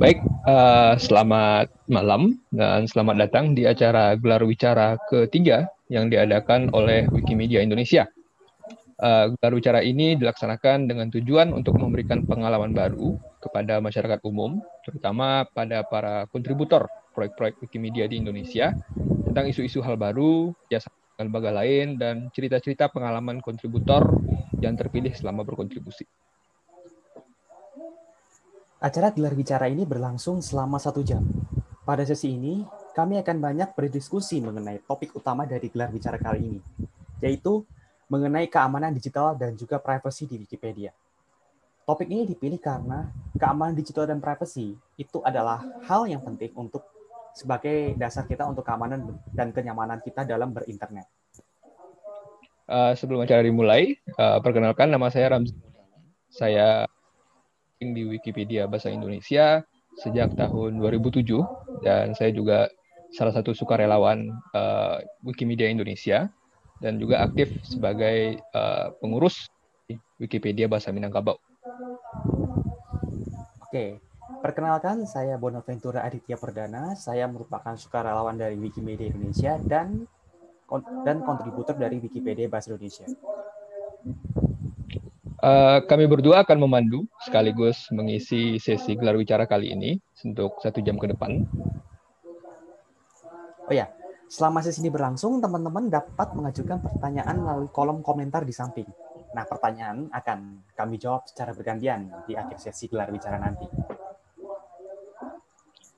Baik, uh, selamat malam dan selamat datang di acara gelar wicara ketiga yang diadakan oleh Wikimedia Indonesia. Uh, gelar wicara ini dilaksanakan dengan tujuan untuk memberikan pengalaman baru kepada masyarakat umum, terutama pada para kontributor proyek-proyek Wikimedia di Indonesia tentang isu-isu hal baru, jasa lembaga lain, dan cerita-cerita pengalaman kontributor yang terpilih selama berkontribusi. Acara gelar bicara ini berlangsung selama satu jam. Pada sesi ini, kami akan banyak berdiskusi mengenai topik utama dari gelar bicara kali ini, yaitu mengenai keamanan digital dan juga privacy di Wikipedia. Topik ini dipilih karena keamanan digital dan privacy itu adalah hal yang penting untuk sebagai dasar kita untuk keamanan dan kenyamanan kita dalam berinternet. Uh, sebelum acara dimulai, uh, perkenalkan nama saya Ramzi. Saya di Wikipedia Bahasa Indonesia sejak tahun 2007 dan saya juga salah satu sukarelawan uh, Wikimedia Indonesia dan juga aktif sebagai uh, pengurus Wikipedia Bahasa Minangkabau. Oke, perkenalkan saya Bonaventura Aditya Perdana. Saya merupakan sukarelawan dari Wikimedia Indonesia dan dan kontributor dari Wikipedia Bahasa Indonesia. Uh, kami berdua akan memandu sekaligus mengisi sesi gelar wicara kali ini untuk satu jam ke depan. Oh ya, selama sesi ini berlangsung, teman-teman dapat mengajukan pertanyaan melalui kolom komentar di samping. Nah, pertanyaan akan kami jawab secara bergantian di akhir sesi gelar wicara nanti.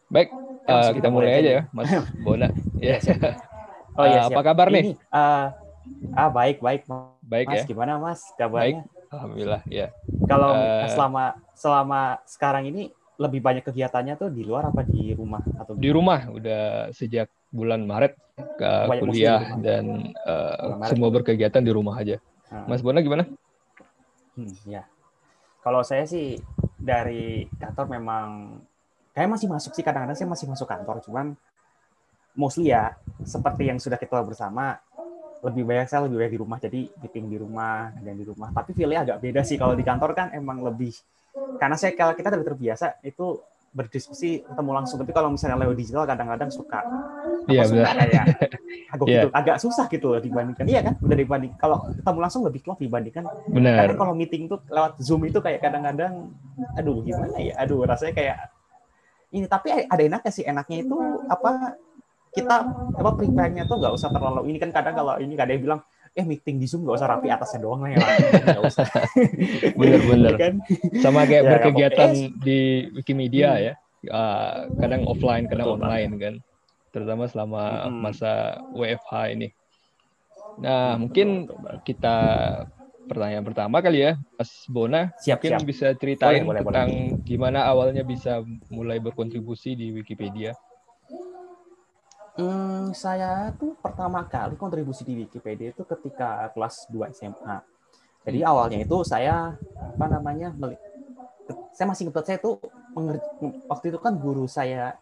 Baik, uh, kita, mulai aja ya, Mas Bona. ya. Oh iya, uh, apa kabar nih? uh, ah baik, baik. Baik mas, ya. Gimana Mas kabarnya? Baik. Alhamdulillah ya. Kalau uh, selama selama sekarang ini lebih banyak kegiatannya tuh di luar apa di rumah atau di rumah udah sejak bulan Maret ke banyak kuliah dan uh, semua berkegiatan di rumah aja. Hmm. Mas Bona gimana? Hmm, ya. Kalau saya sih dari kantor memang kayak masih masuk sih kadang-kadang saya masih masuk kantor cuman mostly ya seperti yang sudah kita bersama lebih banyak saya lebih banyak di rumah. Jadi meeting di rumah dan di rumah. Tapi feelnya agak beda sih. Kalau di kantor kan emang lebih karena saya kalau kita udah terbiasa itu berdiskusi ketemu langsung. Tapi kalau misalnya lewat digital kadang-kadang suka iya benar. kayak agak yeah. gitu. Agak susah gitu dibandingkan. Iya kan? Udah dibanding kalau ketemu langsung lebih klop dibandingkan. Benar. Karena kalau meeting tuh lewat zoom itu kayak kadang-kadang aduh gimana ya? Aduh rasanya kayak ini tapi ada enaknya sih. Enaknya itu apa kita apa prepare-nya tuh nggak usah terlalu ini kan kadang kalau ini kadang bilang eh meeting di Zoom nggak usah rapi atasnya doang lah ya nggak usah. Bener-bener kan? Sama kayak ya, berkegiatan eh, di Wikimedia hmm. ya. Uh, kadang offline kadang Betul online kan. Terutama selama hmm. masa WFH ini. Nah mungkin kita pertanyaan pertama kali ya Mas Bona. Siap, mungkin siap. bisa ceritain boleh, tentang boleh. gimana awalnya bisa mulai berkontribusi di Wikipedia Hmm, saya tuh pertama kali kontribusi di Wikipedia itu ketika kelas 2 SMA. Jadi hmm. awalnya itu saya apa namanya saya masih ingat saya tuh waktu itu kan guru saya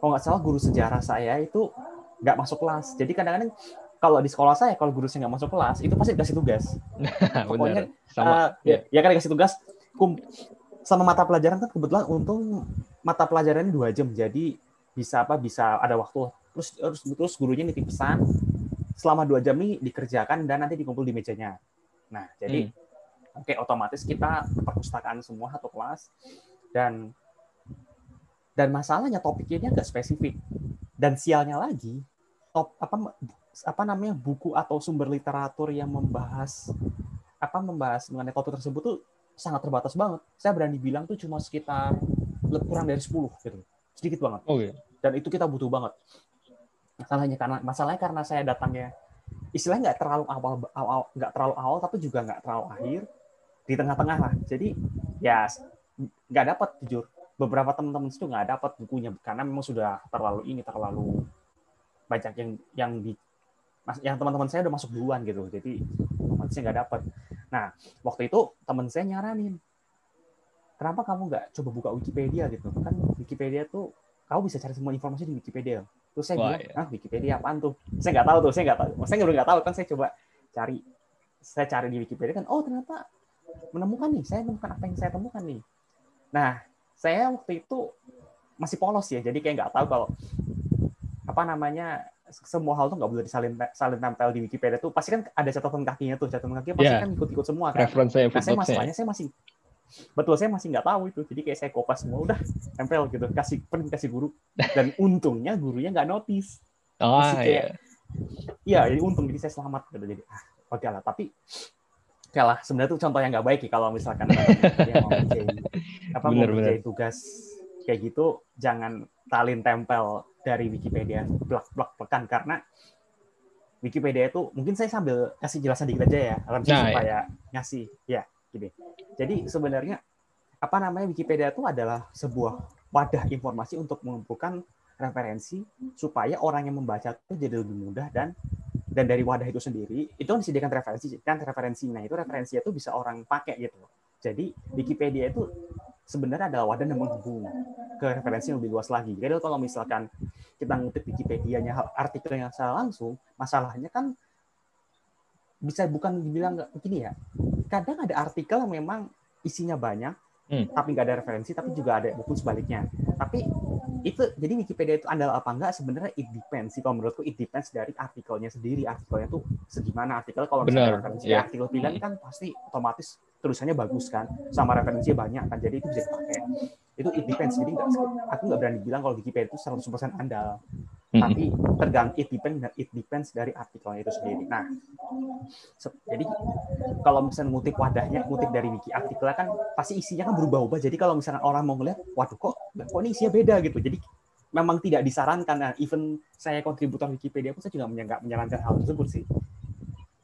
kalau nggak salah guru sejarah saya itu nggak masuk kelas. Jadi kadang-kadang kalau di sekolah saya kalau guru saya nggak masuk kelas itu pasti dikasih tugas. Pokoknya sama uh, ya, ya kan dikasih tugas kum sama mata pelajaran kan kebetulan untung mata pelajarannya dua jam jadi bisa apa bisa ada waktu terus terus terus gurunya nitip pesan selama dua jam ini dikerjakan dan nanti dikumpul di mejanya nah jadi hmm. oke okay, otomatis kita perpustakaan semua satu kelas dan dan masalahnya topiknya agak spesifik dan sialnya lagi top apa apa namanya buku atau sumber literatur yang membahas apa membahas mengenai topik tersebut tuh sangat terbatas banget. Saya berani bilang tuh cuma sekitar kurang dari 10 gitu. Sedikit banget. Oh, iya. Dan itu kita butuh banget masalahnya karena masalahnya karena saya datangnya istilahnya nggak terlalu awal nggak terlalu awal tapi juga nggak terlalu akhir di tengah-tengah lah. Jadi ya nggak dapat jujur. Beberapa teman-teman itu nggak dapat bukunya karena memang sudah terlalu ini terlalu banyak yang yang di yang teman-teman saya udah masuk duluan gitu. Jadi saya nggak dapat nah waktu itu teman saya nyaranin kenapa kamu nggak coba buka Wikipedia? gitu. Kan Wikipedia tuh kamu bisa cari semua informasi di Wikipedia Terus saya Wah, bilang, iya. ah Wikipedia apaan tuh? Saya nggak tahu tuh, saya nggak tahu. Saya nggak nggak tahu kan saya coba cari, saya cari di Wikipedia kan, oh ternyata menemukan nih, saya menemukan apa yang saya temukan nih. Nah, saya waktu itu masih polos ya jadi kayak nggak tahu kalau apa namanya semua hal tuh nggak boleh disalin salin tempel di Wikipedia tuh pasti kan ada catatan kakinya tuh catatan kakinya pasti yeah. kan ikut-ikut semua kan. Reference nah, saya masalahnya saya masih betul saya masih nggak tahu itu. Jadi kayak saya kopas semua udah tempel gitu. Kasih pen kasih guru. Dan untungnya gurunya nggak notice. Oh iya. Iya jadi untung jadi saya selamat gitu jadi ah oke lah tapi kalah sebenarnya itu contoh yang nggak baik ya kalau misalkan dia mau apa bener, mau tugas kayak gitu jangan talin tempel dari Wikipedia blak-blak pekan karena Wikipedia itu mungkin saya sambil kasih jelasan dikit aja ya nah, supaya ya. ngasih ya gini. Jadi sebenarnya apa namanya Wikipedia itu adalah sebuah wadah informasi untuk mengumpulkan referensi supaya orang yang membaca itu jadi lebih mudah dan dan dari wadah itu sendiri itu kan disediakan referensi kan referensi. Nah itu referensinya itu bisa orang pakai gitu jadi Wikipedia itu sebenarnya adalah wadah yang menghubung ke referensi yang lebih luas lagi. Jadi kalau misalkan kita ngutip Wikipedia-nya artikel yang salah langsung masalahnya kan bisa bukan dibilang begini ya kadang ada artikel yang memang isinya banyak hmm. tapi nggak ada referensi tapi juga ada buku sebaliknya. Tapi itu jadi Wikipedia itu andal apa enggak sebenarnya it depends sih kalau menurutku it depends dari artikelnya sendiri. Artikelnya tuh segimana? Artikel kalau misalnya referensi yeah. artikel pilihan kan pasti otomatis tulisannya bagus kan sama referensinya banyak kan jadi itu bisa dipakai. Itu it depends jadi enggak aku nggak berani bilang kalau Wikipedia itu 100% andal tapi tergantung it depends it depends dari artikelnya itu sendiri. Nah, jadi kalau misalnya ngutip wadahnya, ngutip dari wiki artikelnya kan pasti isinya kan berubah-ubah. Jadi kalau misalnya orang mau ngeliat, waduh kok kok ini isinya beda gitu. Jadi memang tidak disarankan. Nah, even saya kontributor Wikipedia pun saya juga nggak menyarankan hal tersebut sih.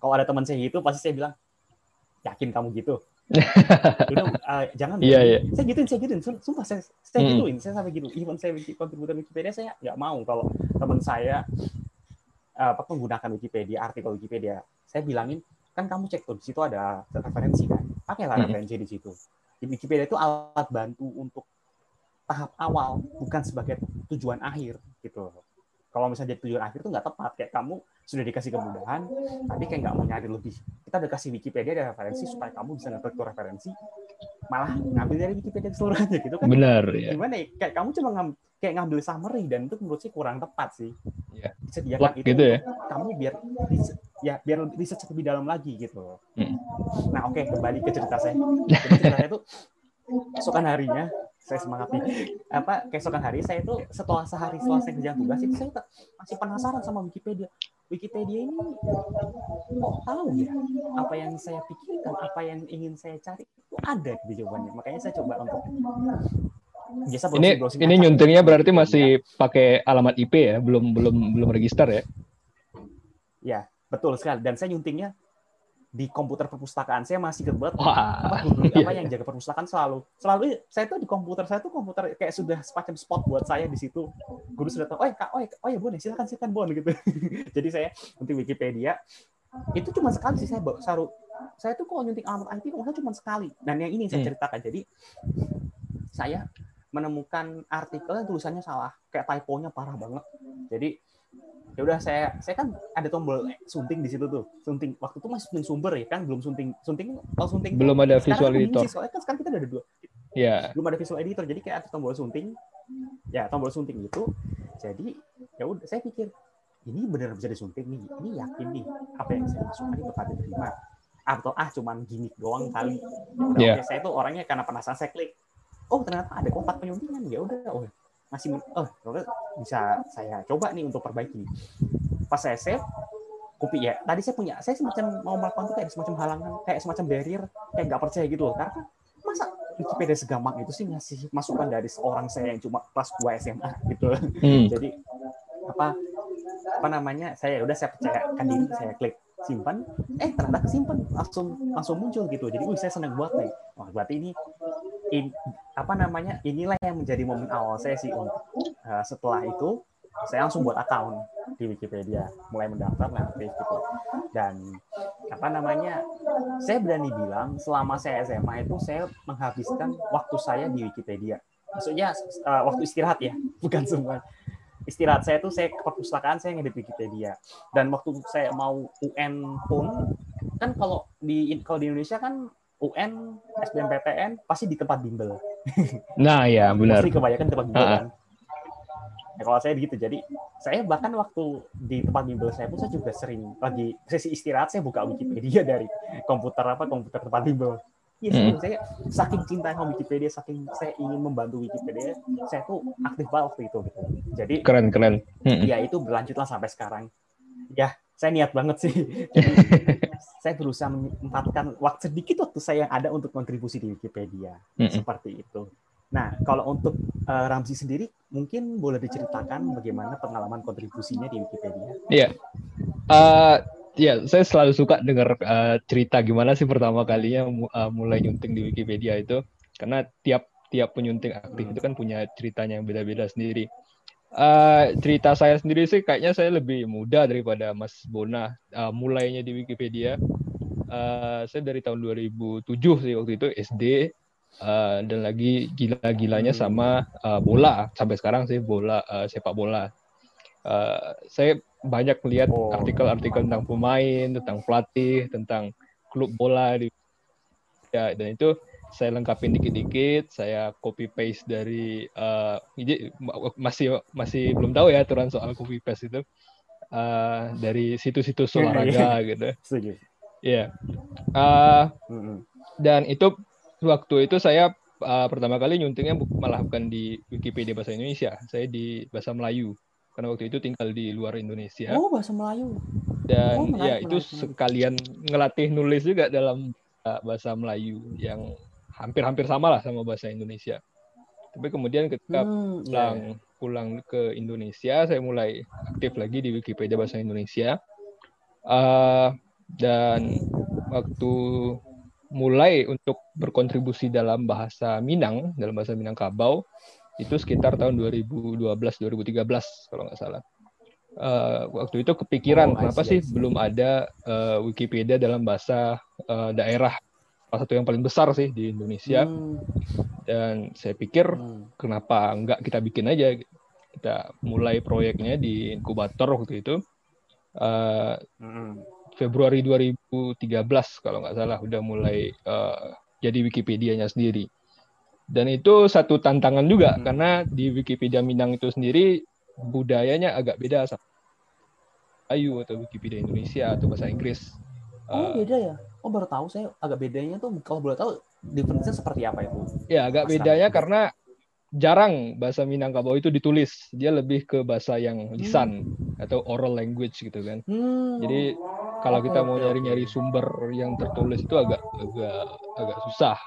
Kalau ada teman saya gitu, pasti saya bilang, yakin kamu gitu? udah uh, jangan yeah, yeah. saya gituin saya gituin. Sumpah saya saya hmm. gituin saya sampai gitu even saya kontributor Wikipedia saya nggak mau kalau teman saya uh, apa menggunakan Wikipedia artikel Wikipedia. Saya bilangin kan kamu cek tuh di situ ada referensi kan? Pakailah hmm. referensi di situ. Di Wikipedia itu alat bantu untuk tahap awal bukan sebagai tujuan akhir gitu kalau misalnya jadi tujuan akhir itu nggak tepat kayak kamu sudah dikasih kemudahan tapi kayak nggak mau nyari lebih. Kita udah kasih Wikipedia ada referensi supaya kamu bisa ngeklik tuh referensi malah ngambil dari Wikipedia keseluruhannya gitu kan. Benar ya gimana ya? Kayak kamu cuma ngam, kayak ngambil summary dan itu menurut sih kurang tepat sih. Ya. disediakan itu gitu. ya? kamu biar ya biar bisa lebih dalam lagi gitu hmm. nah oke okay, kembali ke cerita saya. Jadi ceritanya itu keesokan harinya saya semangat nih apa keesokan hari saya itu setelah sehari setelah saya kerja tugas itu saya masih penasaran sama Wikipedia. Wikipedia ini kok tahu ya? Apa yang saya pikirkan apa yang ingin saya cari itu ada di jawabannya. Makanya saya coba untuk biasa ini ini nyuntingnya berarti masih pakai alamat IP ya? Belum belum belum register ya? Ya betul sekali. Dan saya nyuntingnya di komputer perpustakaan saya masih kebet apa guru iya, apa yang iya. jaga perpustakaan selalu. Selalu saya tuh di komputer saya tuh komputer kayak sudah semacam spot buat saya di situ. Guru sudah tahu oh kak oh oh ya boleh silakan silakan bon gitu. Jadi saya nanti Wikipedia. Itu cuma sekali sih saya saru saya tuh kalau nyuntik alamat IP kalau cuma sekali. Dan yang ini saya hmm. ceritakan jadi saya menemukan artikel yang tulisannya salah kayak typonya parah banget. Jadi ya udah saya saya kan ada tombol sunting di situ tuh. Sunting waktu itu masih sunting sumber ya kan? Belum sunting sunting kalau sunting belum ada visual editor. sih, soalnya kan sekarang kita ada dua. Ya yeah. belum ada visual editor jadi kayak ada tombol sunting. Ya tombol sunting itu jadi ya udah saya pikir ini benar bisa disunting nih. Ini yakin nih apa yang saya masukkan itu bakal diterima atau ah cuman gimmick doang kali. Ya yeah. saya tuh orangnya karena penasaran saya klik. Oh ternyata ada kotak penyuntingan. Ya udah oh masih oh bisa saya coba nih untuk perbaiki. Pas saya save kopi ya tadi saya punya saya semacam mau melakukan tuh kayak semacam halangan kayak semacam barrier kayak nggak percaya gitu loh. Karena masa Wikipedia segampang itu sih ngasih masukan dari seorang saya yang cuma kelas 2 SMA gitu. Hmm. jadi apa apa namanya saya udah saya percayakan diri saya klik simpan. Eh ternyata kesimpan langsung langsung muncul gitu. Jadi wih saya seneng buat nih. Wah berarti ini in, apa namanya inilah yang menjadi momen awal saya sih untuk uh, setelah itu saya langsung buat account di Wikipedia mulai mendaftar nanti gitu. Dan apa namanya saya berani bilang selama saya SMA itu saya menghabiskan waktu saya di Wikipedia. Maksudnya uh, waktu istirahat ya bukan semua. Istirahat saya tuh saya ke perpustakaan saya ngedit Wikipedia. Dan waktu saya mau UN pun kan kalau di kalau di Indonesia kan UN SBMPTN pasti di tempat bimbel nah ya benar pasti kebanyakan tempat bimbel kan Ya, kalau saya gitu, jadi saya bahkan waktu di tempat bimbel saya pun saya juga sering lagi sesi istirahat saya buka Wikipedia dari komputer apa komputer tempat bimbel. Iya, hmm. saya saking cinta sama Wikipedia, saking saya ingin membantu Wikipedia, saya tuh aktif banget waktu itu gitu. Jadi keren keren. Hmm. Ya itu berlanjutlah sampai sekarang. Ya saya niat banget sih. Saya berusaha menyempatkan waktu sedikit waktu saya yang ada untuk kontribusi di Wikipedia hmm. seperti itu. Nah, kalau untuk uh, Ramzi sendiri, mungkin boleh diceritakan bagaimana pengalaman kontribusinya di Wikipedia? Iya. Uh, ya, saya selalu suka dengar uh, cerita gimana sih pertama kalinya uh, mulai nyunting di Wikipedia itu, karena tiap tiap penyunting aktif itu kan punya ceritanya yang beda-beda sendiri. Uh, cerita saya sendiri sih kayaknya saya lebih muda daripada Mas Bona. Uh, mulainya di Wikipedia, uh, saya dari tahun 2007 sih waktu itu SD uh, dan lagi gila-gilanya hmm. sama uh, bola sampai sekarang sih bola uh, sepak bola. Uh, saya banyak melihat oh. artikel-artikel tentang pemain, tentang pelatih, tentang klub bola di ya dan itu saya lengkapin dikit-dikit, saya copy paste dari uh, masih masih belum tahu ya aturan soal copy paste itu uh, dari situs-situs iya, iya. olahraga gitu. Iya. Yeah. Uh, dan itu waktu itu saya uh, pertama kali nyuntingnya malah bukan di Wikipedia bahasa Indonesia, saya di bahasa Melayu karena waktu itu tinggal di luar Indonesia. Oh bahasa Melayu. Dan oh, menarik, ya itu menarik. sekalian ngelatih nulis juga dalam uh, bahasa Melayu yang hampir-hampir sama lah sama bahasa Indonesia. Tapi kemudian ketika hmm, iya, pulang yeah. pulang ke Indonesia, saya mulai aktif lagi di Wikipedia bahasa Indonesia. Uh, dan waktu mulai untuk berkontribusi dalam bahasa Minang, dalam bahasa Minangkabau, itu sekitar tahun 2012-2013 kalau nggak salah. Uh, waktu itu kepikiran oh, kenapa sih belum ada uh, Wikipedia dalam bahasa uh, daerah salah satu yang paling besar sih di Indonesia hmm. dan saya pikir hmm. kenapa nggak kita bikin aja kita mulai proyeknya di inkubator waktu itu uh, hmm Februari 2013 kalau nggak salah udah mulai uh, jadi Wikipedia-nya sendiri. Dan itu satu tantangan juga hmm. karena di Wikipedia Minang itu sendiri budayanya agak beda sama Ayu atau Wikipedia Indonesia atau bahasa Inggris. Oh, beda ya? Oh, baru tahu saya agak bedanya tuh kalau boleh tahu difference seperti apa itu? Ya, agak Mas bedanya karena jarang bahasa Minangkabau itu ditulis. Dia lebih ke bahasa yang lisan hmm. atau oral language gitu kan. Hmm. Jadi kalau kita mau nyari-nyari sumber yang tertulis itu agak agak agak susah.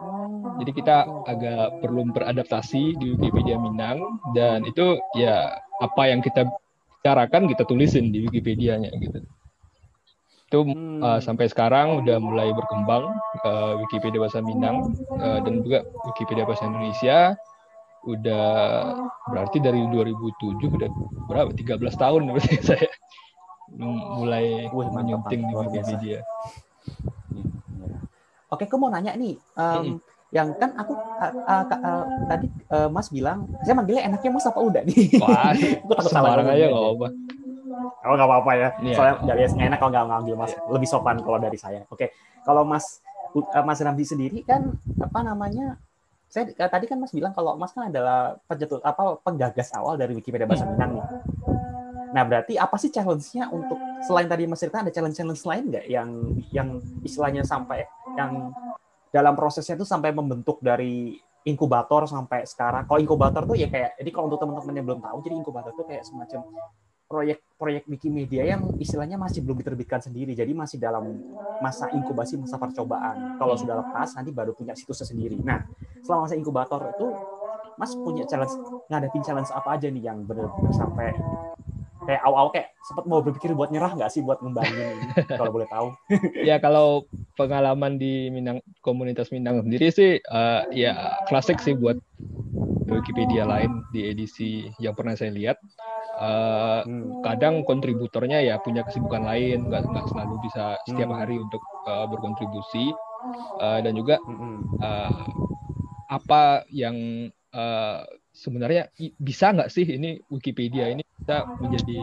Oh. Jadi kita agak perlu beradaptasi di Wikipedia Minang dan itu ya apa yang kita bicarakan kita tulisin di Wikipedia-nya gitu itu hmm. uh, sampai sekarang udah mulai berkembang uh, Wikipedia bahasa Minang uh, dan juga Wikipedia bahasa Indonesia udah berarti dari 2007 udah berapa 13 tahun berarti saya mulai Wih, menyunting di Wikipedia. Iya, iya. Oke, aku mau nanya nih, um, hmm. yang kan aku uh, uh, uh, tadi uh, Mas bilang, saya manggilnya enaknya Mas apa udah nih? Wah, aku takut salah aja nggak apa-apa. Oh nggak apa-apa ya. Yeah. Soalnya nggak biasa enak kalau nggak ngambil mas. Yeah. Lebih sopan kalau dari saya. Oke. Okay. Kalau mas uh, Mas Ramzi sendiri kan apa namanya? Saya uh, tadi kan Mas bilang kalau Mas kan adalah pencetus apa penggagas awal dari Wikipedia bahasa hmm. Minang nih. Nah berarti apa sih challenge-nya untuk selain tadi Mas cerita ada challenge-challenge lain nggak yang yang istilahnya sampai yang dalam prosesnya itu sampai membentuk dari inkubator sampai sekarang. Kalau inkubator tuh ya kayak, jadi kalau untuk teman-teman yang belum tahu, jadi inkubator tuh kayak semacam proyek-proyek Wikimedia yang istilahnya masih belum diterbitkan sendiri, jadi masih dalam masa inkubasi, masa percobaan. Kalau sudah lepas, nanti baru punya situsnya sendiri. Nah, selama masa inkubator itu, Mas punya challenge, ngadepin challenge apa aja nih yang benar-benar sampai kayak awal-awal kayak sempat mau berpikir buat nyerah nggak sih buat ngembangin ini, kalau boleh tahu? ya kalau pengalaman di Minang komunitas Minang sendiri sih, uh, ya klasik sih buat Wikipedia lain di edisi yang pernah saya lihat uh, hmm. kadang kontributornya ya punya kesibukan lain nggak nggak selalu bisa setiap hmm. hari untuk uh, berkontribusi uh, dan juga uh, apa yang uh, sebenarnya bisa nggak sih ini Wikipedia ini bisa menjadi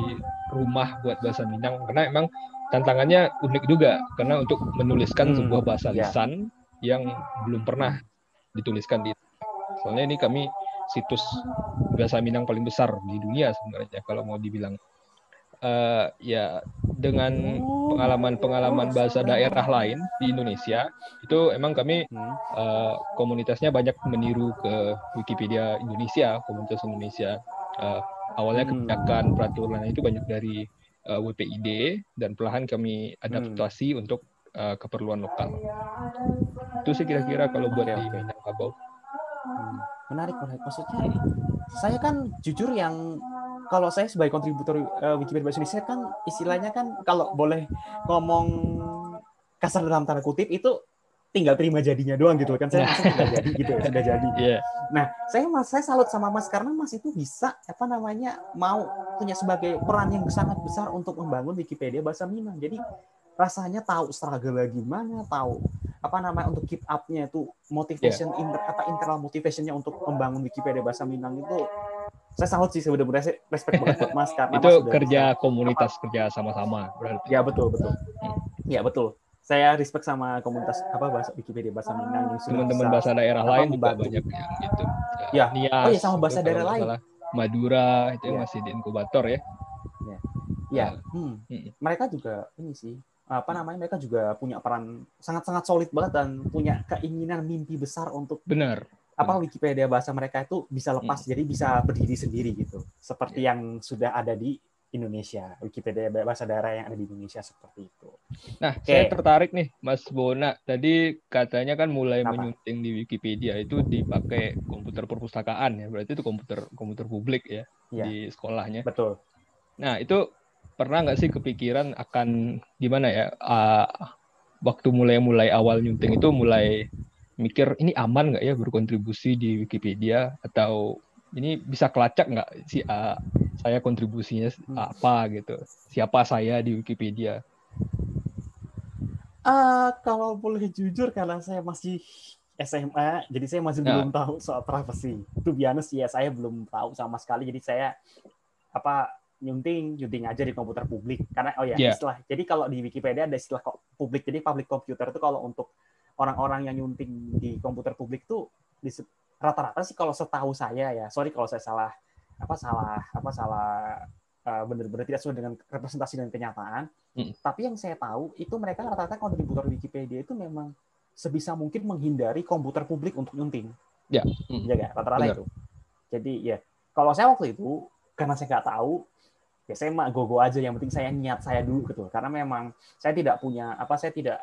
rumah buat bahasa Minang karena emang tantangannya unik juga karena untuk menuliskan hmm. sebuah bahasa ya. lisan yeah. yang belum pernah dituliskan di soalnya ini kami situs bahasa Minang paling besar di dunia sebenarnya kalau mau dibilang. Uh, ya dengan pengalaman-pengalaman bahasa daerah lain di Indonesia itu emang kami uh, komunitasnya banyak meniru ke Wikipedia Indonesia, komunitas Indonesia. Uh, awalnya hmm. kebijakan peraturan itu banyak dari uh, WPID dan perlahan kami adaptasi hmm. untuk uh, keperluan lokal. Itu sih kira-kira kalau buat di Minangkabau. Hmm. Menarik, menarik. Maksudnya, saya kan jujur yang kalau saya sebagai kontributor uh, Wikipedia Bahasa Indonesia kan istilahnya kan kalau boleh ngomong kasar dalam tanda kutip itu tinggal terima jadinya doang gitu kan saya masih sudah jadi gitu ya sudah jadi yeah. nah saya mas saya salut sama mas karena mas itu bisa apa namanya mau punya sebagai peran yang sangat besar untuk membangun Wikipedia bahasa Minang jadi rasanya tahu struggle gimana, tahu apa namanya untuk keep up-nya itu motivation yeah. inter, apa internal motivationnya untuk membangun Wikipedia bahasa Minang itu saya salut sih sebenarnya respect banget buat Mas karena itu mas kerja bisa, komunitas apa, kerja sama-sama berarti. Ya betul betul. Hmm. Ya betul. Saya respect sama komunitas apa bahasa Wikipedia bahasa Minang yang teman-teman bahasa daerah lain juga banyak yang gitu. Ya. Nias, oh ya sama bahasa daerah lain. Madura itu ya. masih di inkubator ya. Ya. Ya. Hmm. Hmm. Mereka juga ini sih apa namanya mereka juga punya peran sangat-sangat solid banget dan punya keinginan mimpi besar untuk benar apa Wikipedia bahasa mereka itu bisa lepas hmm. jadi bisa berdiri sendiri gitu seperti yeah. yang sudah ada di Indonesia Wikipedia bahasa daerah yang ada di Indonesia seperti itu. Nah, okay. saya tertarik nih Mas Bona. Tadi katanya kan mulai Apa? menyunting di Wikipedia itu dipakai komputer perpustakaan ya. Berarti itu komputer komputer publik ya, ya. di sekolahnya. Betul. Nah, itu pernah nggak sih kepikiran akan gimana ya uh, waktu mulai-mulai awal nyunting itu mulai mikir ini aman nggak ya berkontribusi di Wikipedia? Atau ini bisa kelacak nggak sih uh, saya kontribusinya hmm. apa gitu? Siapa saya di Wikipedia? Uh, kalau boleh jujur karena saya masih SMA jadi saya masih nah. belum tahu soal privacy. Itu biasa ya saya belum tahu sama sekali. Jadi saya apa nyunting nyunting aja di komputer publik karena oh ya yeah. istilah jadi kalau di Wikipedia ada istilah publik jadi public computer itu kalau untuk orang-orang yang nyunting di komputer publik tuh rata-rata sih kalau setahu saya ya sorry kalau saya salah apa salah apa salah uh, benar-benar tidak sesuai dengan representasi dan kenyataan mm. tapi yang saya tahu itu mereka rata-rata kontributor Wikipedia itu memang sebisa mungkin menghindari komputer publik untuk nyunting ya yeah. mm. ya rata-rata itu jadi ya kalau saya waktu itu karena saya nggak tahu ya saya mah go-go aja yang penting saya niat saya dulu gitu karena memang saya tidak punya apa saya tidak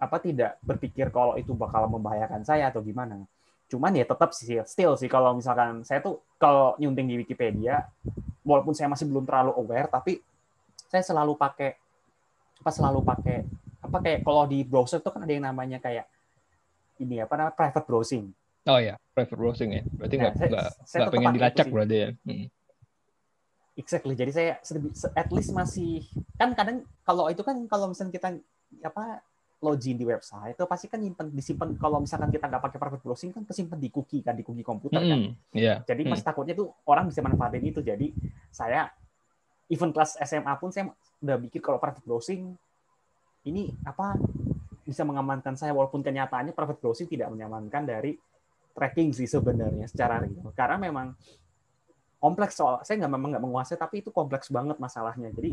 apa tidak berpikir kalau itu bakal membahayakan saya atau gimana. Cuman ya tetap sih still sih kalau misalkan saya tuh kalau nyunting di Wikipedia walaupun saya masih belum terlalu aware tapi saya selalu pakai apa selalu pakai apa kayak kalau di browser tuh kan ada yang namanya kayak ini apa namanya private browsing. Oh ya private browsing ya. Berarti nah, nggak nah, nggak pengen dilacak berarti ya. Hmm Exactly. Jadi saya at least masih kan kadang kalau itu kan kalau misalnya kita apa login di website itu pasti kan nyimpen disimpan kalau misalkan kita nggak pakai private browsing kan kesimpan di cookie kan di cookie komputer mm, kan. Yeah. Jadi pas mm. takutnya tuh orang bisa manfaatin itu. Jadi saya even kelas SMA pun saya udah bikin kalau private browsing ini apa bisa mengamankan saya walaupun kenyataannya private browsing tidak menyamankan dari tracking sih sebenarnya secara real. Karena memang kompleks soal saya nggak memang nggak menguasai tapi itu kompleks banget masalahnya jadi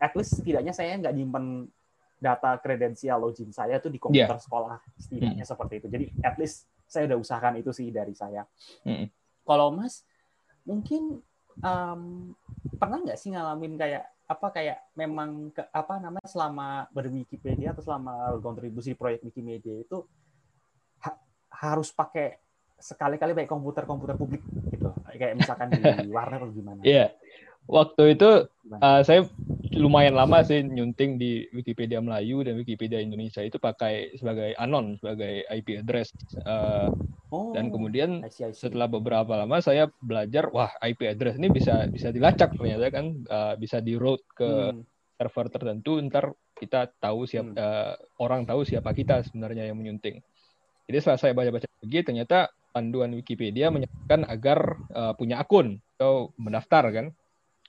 at least setidaknya saya nggak nyimpen data kredensial login saya tuh di komputer yeah. sekolah setidaknya hmm. seperti itu jadi at least saya udah usahakan itu sih dari saya hmm. kalau mas mungkin um, pernah nggak sih ngalamin kayak apa kayak memang ke, apa namanya selama berwikipedia atau selama kontribusi proyek Wikimedia itu ha, harus pakai sekali-kali baik komputer-komputer publik gitu kayak misalkan di warnet atau gimana? Iya. Yeah. Waktu itu uh, saya lumayan lama sih nyunting di Wikipedia Melayu dan Wikipedia Indonesia itu pakai sebagai anon, sebagai IP address. Uh, oh, dan kemudian I see, I see. setelah beberapa lama saya belajar, wah IP address ini bisa bisa dilacak ternyata kan, uh, bisa di route ke hmm. server tertentu, ntar kita tahu siapa hmm. uh, orang tahu siapa kita sebenarnya yang menyunting. Jadi setelah saya baca-baca lagi, ternyata panduan Wikipedia menyatakan agar uh, punya akun atau mendaftar kan.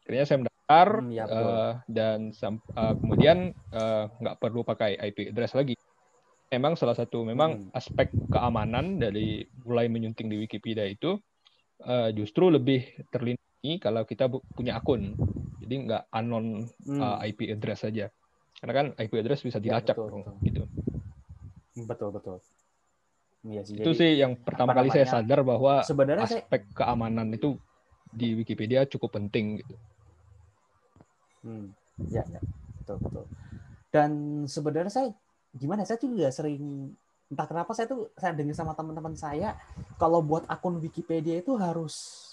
Akhirnya saya mendaftar hmm, ya, uh, dan uh, kemudian nggak uh, perlu pakai IP address lagi. Memang salah satu memang hmm. aspek keamanan dari mulai menyunting di Wikipedia itu uh, justru lebih terlindungi kalau kita punya akun. Jadi nggak anon hmm. uh, IP address saja. Karena kan IP address bisa ya, dilacak ya, betul, betul. gitu. Betul betul. Ya, sih, itu jadi, sih yang pertama kali saya sadar bahwa sebenarnya aspek saya... keamanan itu di Wikipedia cukup penting gitu. Hmm, ya, ya, betul betul. Dan sebenarnya saya gimana? Saya juga sering entah kenapa saya tuh saya dengar sama teman-teman saya kalau buat akun Wikipedia itu harus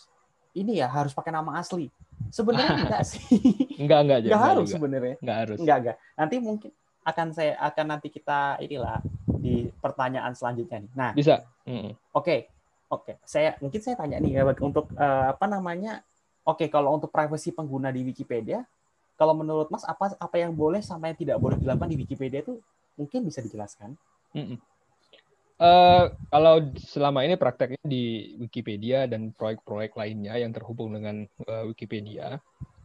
ini ya harus pakai nama asli. Sebenarnya enggak sih. enggak enggak enggak, harus sebenarnya. Enggak harus. Enggak enggak. Nanti mungkin akan saya akan nanti kita inilah di pertanyaan selanjutnya nih. Nah, bisa. Mm. Oke. Okay. Oke, okay. saya mungkin saya tanya nih ya untuk uh, apa namanya? Oke, okay, kalau untuk privasi pengguna di Wikipedia, kalau menurut Mas apa apa yang boleh sama yang tidak boleh dilakukan di Wikipedia itu mungkin bisa dijelaskan? Mm -mm. Uh, kalau selama ini prakteknya di Wikipedia dan proyek-proyek lainnya yang terhubung dengan uh, Wikipedia,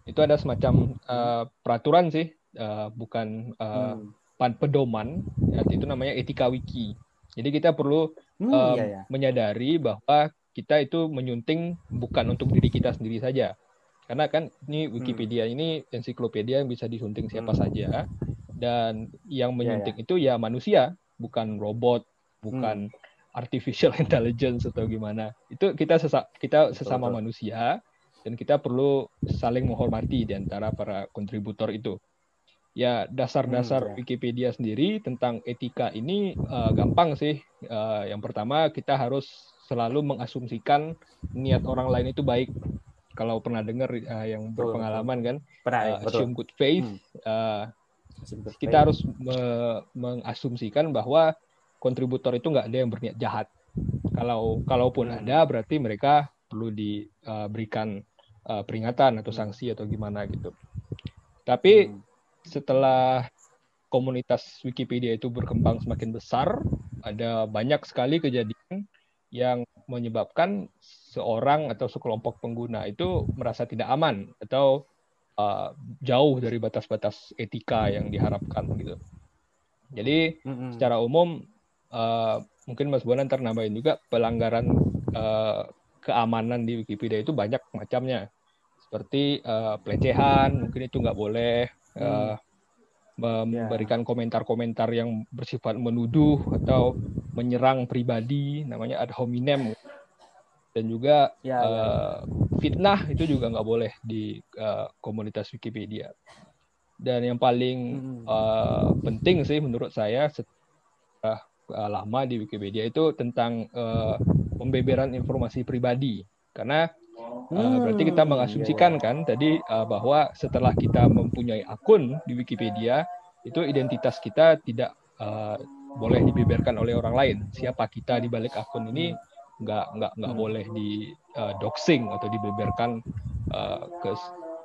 itu ada semacam uh, peraturan sih, uh, bukan uh, hmm. Pedoman, ya, itu namanya etika wiki. Jadi kita perlu hmm, um, iya, iya. menyadari bahwa kita itu menyunting bukan untuk diri kita sendiri saja. Karena kan ini hmm. Wikipedia hmm. ini ensiklopedia yang bisa disunting siapa hmm. saja dan yang iya, menyunting yeah, yeah. itu ya manusia, bukan robot, bukan hmm. artificial intelligence atau gimana. Itu kita sesa kita sesama betul, manusia dan kita perlu saling menghormati di antara para kontributor itu ya dasar-dasar hmm, ya. Wikipedia sendiri tentang etika ini uh, gampang sih. Uh, yang pertama kita harus selalu mengasumsikan niat orang lain itu baik. Kalau pernah dengar uh, yang berpengalaman kan, pernah, uh, assume good faith. Hmm. Uh, kita harus me mengasumsikan bahwa kontributor itu nggak ada yang berniat jahat. Kalau kalaupun hmm. ada, berarti mereka perlu diberikan uh, peringatan atau sanksi atau gimana gitu. Tapi hmm setelah komunitas Wikipedia itu berkembang semakin besar, ada banyak sekali kejadian yang menyebabkan seorang atau sekelompok pengguna itu merasa tidak aman atau uh, jauh dari batas-batas etika yang diharapkan gitu. Jadi mm-hmm. secara umum uh, mungkin Mas Bonan ternambahin juga pelanggaran uh, keamanan di Wikipedia itu banyak macamnya seperti uh, pelecehan mungkin itu nggak boleh uh, memberikan komentar-komentar yang bersifat menuduh atau menyerang pribadi, namanya ad hominem, dan juga ya, uh, fitnah itu juga nggak boleh di uh, komunitas Wikipedia. Dan yang paling hmm. uh, penting sih menurut saya setelah uh, lama di Wikipedia itu tentang uh, pembeberan informasi pribadi, karena Uh, berarti kita mengasumsikan kan tadi uh, bahwa setelah kita mempunyai akun di Wikipedia itu identitas kita tidak uh, boleh dibeberkan oleh orang lain. Siapa kita di balik akun ini nggak nggak nggak hmm. boleh di uh, doxing atau dibeberkan uh, ke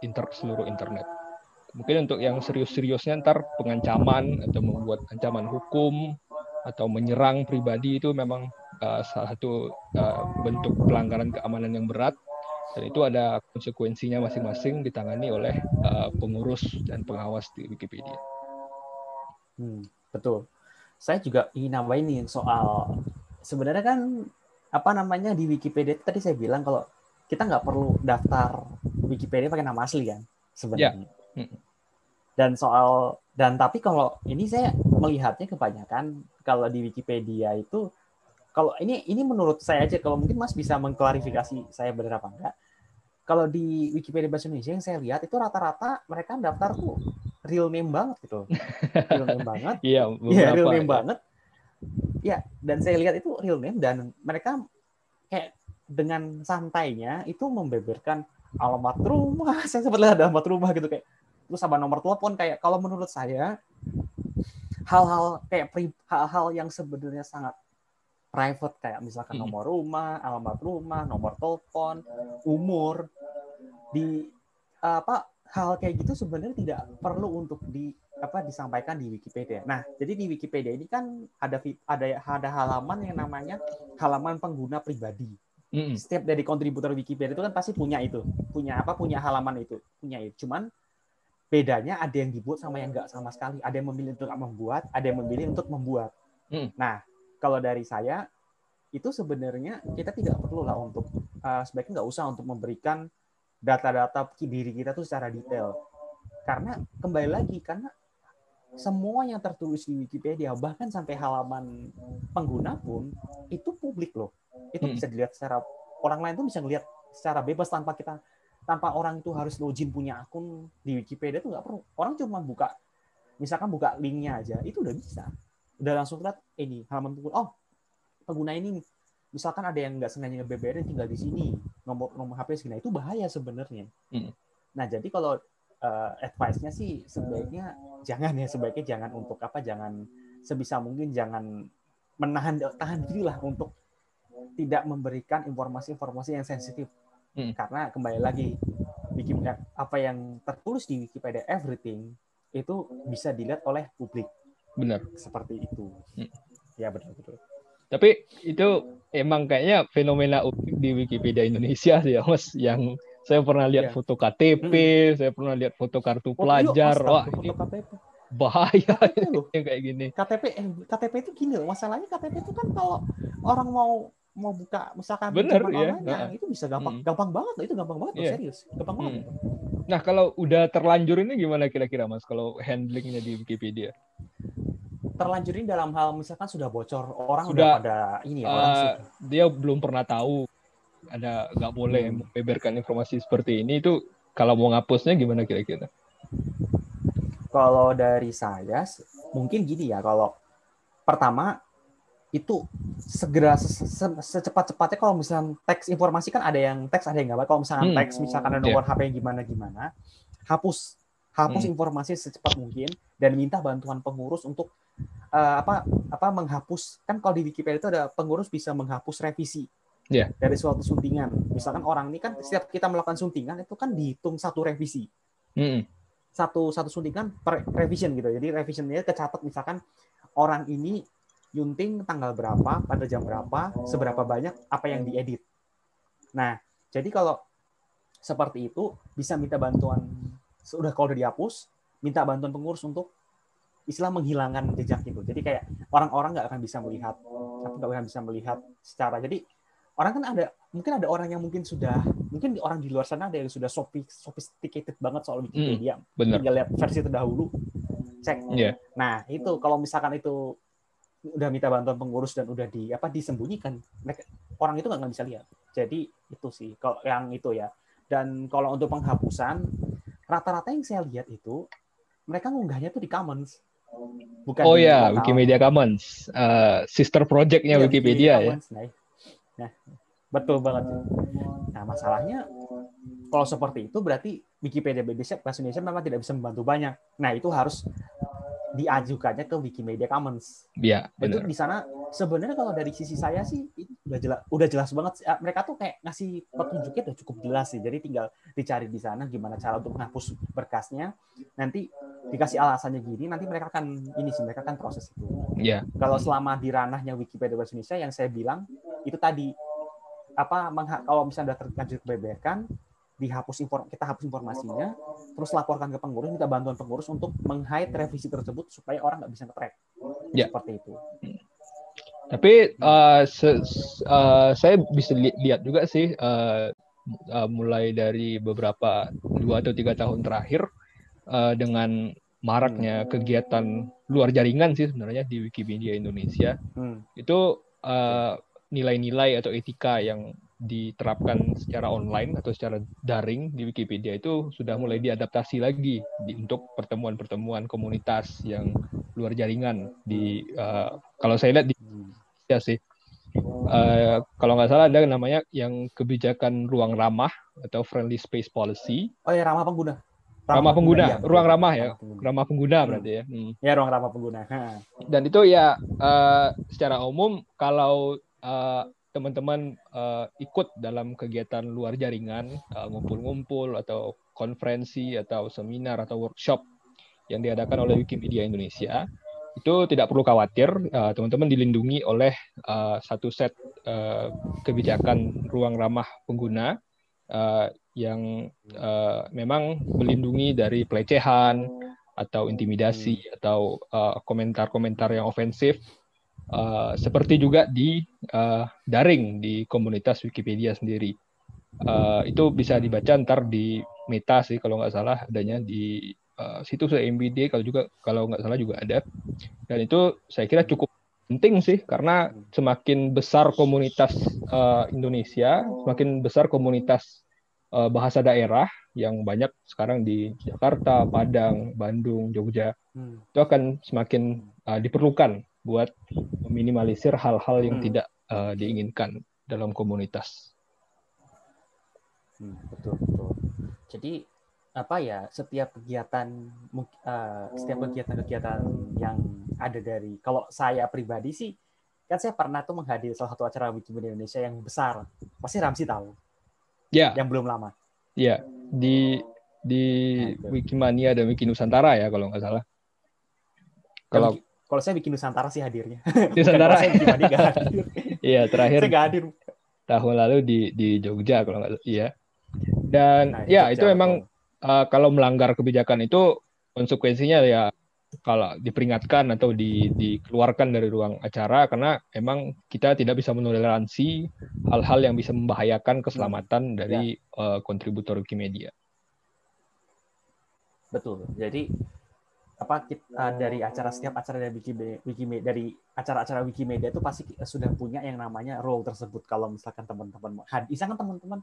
inter seluruh internet. Mungkin untuk yang serius-seriusnya ntar pengancaman atau membuat ancaman hukum atau menyerang pribadi itu memang uh, salah satu uh, bentuk pelanggaran keamanan yang berat dan itu ada konsekuensinya masing-masing ditangani oleh uh, pengurus dan pengawas di Wikipedia. Hmm, betul. Saya juga ingin nambahin nih soal sebenarnya kan apa namanya di Wikipedia tadi saya bilang kalau kita nggak perlu daftar Wikipedia pakai nama asli kan sebenarnya. Yeah. Hmm. Dan soal dan tapi kalau ini saya melihatnya kebanyakan kalau di Wikipedia itu kalau ini ini menurut saya aja kalau mungkin Mas bisa mengklarifikasi saya benar apa enggak kalau di Wikipedia bahasa Indonesia yang saya lihat itu rata-rata mereka daftar tuh real name banget gitu. Real name banget. Iya, ya, real name ya. banget. Ya, dan saya lihat itu real name dan mereka kayak dengan santainya itu membeberkan alamat rumah. Saya sempat lihat alamat rumah gitu kayak terus sama nomor telepon kayak kalau menurut saya hal-hal kayak hal-hal yang sebenarnya sangat private kayak misalkan nomor rumah, alamat rumah, nomor telepon, umur di apa hal kayak gitu sebenarnya tidak perlu untuk di apa disampaikan di Wikipedia. Nah, jadi di Wikipedia ini kan ada ada ada halaman yang namanya halaman pengguna pribadi. Mm. Setiap dari kontributor Wikipedia itu kan pasti punya itu, punya apa? Punya halaman itu, punya itu. Cuman bedanya ada yang dibuat sama yang enggak sama sekali. Ada yang memilih untuk membuat, ada yang memilih untuk membuat. Mm. Nah, kalau dari saya itu sebenarnya kita tidak perlu lah untuk uh, sebaiknya nggak usah untuk memberikan data-data diri kita tuh secara detail. Karena kembali lagi karena semua yang tertulis di Wikipedia bahkan sampai halaman pengguna pun itu publik loh. Itu hmm. bisa dilihat secara orang lain tuh bisa ngelihat secara bebas tanpa kita tanpa orang itu harus login punya akun di Wikipedia itu nggak perlu. Orang cuma buka misalkan buka linknya aja itu udah bisa udah langsung lihat ini halaman pengguna oh pengguna ini misalkan ada yang nggak sengaja nge tinggal di sini. Nomor nomor HP segini. Itu bahaya sebenarnya. Hmm. nah jadi kalau uh, advice-nya sih sebaiknya jangan ya. Sebaiknya jangan untuk apa jangan sebisa mungkin jangan menahan tahan diri lah untuk tidak memberikan informasi-informasi yang sensitif. Hmm. karena kembali lagi Wikipedia apa yang tertulis di Wikipedia everything itu bisa dilihat oleh publik benar seperti itu hmm. ya betul betul tapi itu emang kayaknya fenomena unik di Wikipedia Indonesia sih ya mas yang saya pernah lihat ya. foto KTP, hmm. saya pernah lihat foto kartu oh, pelajar. Yuk, Wah, foto KTP. bahaya loh. yang kayak gini. KTP eh, KTP itu gini loh, masalahnya KTP itu kan kalau orang mau mau buka misalkan Bener, ya. online, nah. itu bisa gampang hmm. gampang banget itu gampang banget yeah. serius gampang hmm. banget nah kalau udah terlanjur ini gimana kira-kira mas kalau handlingnya di Wikipedia terlanjur ini dalam hal misalkan sudah bocor orang sudah, udah pada ini ya uh, orang sudah. dia belum pernah tahu ada nggak boleh hmm. membeberkan informasi seperti ini itu kalau mau ngapusnya gimana kira-kira? Kalau dari saya mungkin gini ya kalau pertama itu segera secepat-cepatnya kalau misalnya teks informasi kan ada yang teks ada yang nggak kalau misalnya hmm. teks misalkan ada nomor yeah. HP yang gimana gimana hapus hapus hmm. informasi secepat mungkin dan minta bantuan pengurus untuk uh, apa apa menghapus kan kalau di Wikipedia itu ada pengurus bisa menghapus revisi yeah. dari suatu suntingan. Misalkan orang ini kan setiap kita melakukan suntingan itu kan dihitung satu revisi. Mm. Satu satu suntingan per revision gitu. Jadi revisionnya kecatat misalkan orang ini yunting tanggal berapa, pada jam berapa, seberapa banyak, apa yang diedit. Nah, jadi kalau seperti itu bisa minta bantuan sudah kalau udah dihapus, minta bantuan pengurus untuk istilah menghilangkan jejak itu. Jadi kayak orang-orang nggak akan bisa melihat, nggak akan bisa melihat secara. Jadi orang kan ada mungkin ada orang yang mungkin sudah mungkin orang di luar sana ada yang sudah sophisticated banget soal Wikipedia hmm, bener. tinggal lihat versi terdahulu cek yeah. nah itu kalau misalkan itu udah minta bantuan pengurus dan udah di apa disembunyikan. Orang itu nggak bisa lihat. Jadi itu sih kalau yang itu ya. Dan kalau untuk penghapusan rata-rata yang saya lihat itu mereka ngunggahnya tuh di Commons. Bukan oh ya Wikimedia Commons. Uh, sister projectnya ya, Wikipedia, Wikimedia ya. Commons, nah, Nah, betul banget. Nah, masalahnya kalau seperti itu berarti Wikipedia Indonesia bahasa Indonesia memang tidak bisa membantu banyak. Nah, itu harus diajukannya ke Wikimedia Commons. Iya, Itu di sana sebenarnya kalau dari sisi saya sih itu udah jelas udah jelas banget mereka tuh kayak ngasih petunjuknya udah cukup jelas sih. Jadi tinggal dicari di sana gimana cara untuk menghapus berkasnya. Nanti dikasih alasannya gini, nanti mereka akan ini sih mereka akan proses itu. Iya. Kalau selama di ranahnya Wikipedia Bahasa Indonesia yang saya bilang itu tadi apa kalau misalnya udah terlanjur kebebekan dihapus inform kita hapus informasinya terus laporkan ke pengurus minta bantuan pengurus untuk meng-hide revisi tersebut supaya orang nggak bisa nge-track ya. seperti itu tapi uh, se uh, saya bisa li lihat juga sih uh, uh, mulai dari beberapa dua atau tiga tahun terakhir uh, dengan maraknya hmm. kegiatan luar jaringan sih sebenarnya di Wikipedia Indonesia hmm. itu nilai-nilai uh, atau etika yang diterapkan secara online atau secara daring di Wikipedia itu sudah mulai diadaptasi lagi di, untuk pertemuan-pertemuan komunitas yang luar jaringan di uh, kalau saya lihat di ya sih. Uh, kalau nggak salah ada namanya yang kebijakan ruang ramah atau friendly space policy. Oh ya ramah pengguna. Ramah, ramah pengguna, pengguna ya, ruang ramah ya. Ramah pengguna, ramah pengguna hmm. berarti ya. Hmm. ya ruang ramah pengguna. Dan itu ya uh, secara umum kalau uh, teman-teman uh, ikut dalam kegiatan luar jaringan, eh, ngumpul-ngumpul uh, atau konferensi atau seminar atau workshop yang diadakan oleh Wikimedia Indonesia, itu tidak perlu khawatir, uh, teman-teman dilindungi oleh uh, satu set uh, kebijakan ruang ramah pengguna uh, yang uh, memang melindungi dari pelecehan atau intimidasi atau komentar-komentar uh, yang ofensif Uh, seperti juga di uh, daring di komunitas Wikipedia sendiri. Uh, itu bisa dibaca ntar di Meta sih kalau nggak salah adanya di uh, situs MBD kalau juga kalau nggak salah juga ada. Dan itu saya kira cukup penting sih karena semakin besar komunitas uh, Indonesia, semakin besar komunitas uh, bahasa daerah yang banyak sekarang di Jakarta, Padang, Bandung, Jogja, hmm. itu akan semakin uh, diperlukan buat meminimalisir hal-hal yang hmm. tidak uh, diinginkan dalam komunitas. Hmm, betul betul. Jadi apa ya setiap kegiatan uh, setiap kegiatan-kegiatan yang ada dari kalau saya pribadi sih kan saya pernah tuh menghadiri salah satu acara Wikimedia Indonesia yang besar pasti Ramsi tahu ya yang belum lama ya di di nah, Wikimania dan Wiki Nusantara ya kalau nggak salah kalau kalau saya bikin Nusantara sih hadirnya. Nusantara. saya hadir. Iya, terakhir. Saya hadir. Tahun lalu di di Jogja kalau nggak iya. Dan nah, ya itu memang uh, kalau melanggar kebijakan itu konsekuensinya ya kalau diperingatkan atau di, dikeluarkan dari ruang acara karena emang kita tidak bisa menoleransi hal-hal yang bisa membahayakan keselamatan hmm. dari ya. uh, kontributor Wikimedia. Betul. Jadi apa kita, uh, dari acara setiap acara dari Wikimedia, Wikimedia dari acara-acara Wikimedia itu pasti sudah punya yang namanya role tersebut. Kalau misalkan teman-teman misalkan teman-teman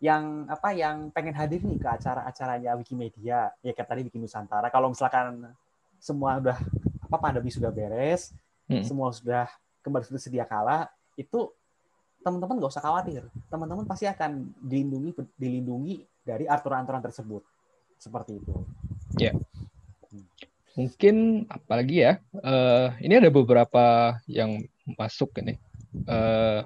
yang apa yang pengen hadir nih ke acara-acaranya Wikimedia ya kayak tadi bikin Nusantara. Kalau misalkan semua udah apa pandemi sudah beres hmm. semua sudah kembali seperti sedia kala itu teman-teman nggak usah khawatir. Teman-teman pasti akan dilindungi dilindungi dari aturan-aturan tersebut. Seperti itu. Ya Mungkin apalagi ya? Uh, ini ada beberapa yang masuk ini. Uh,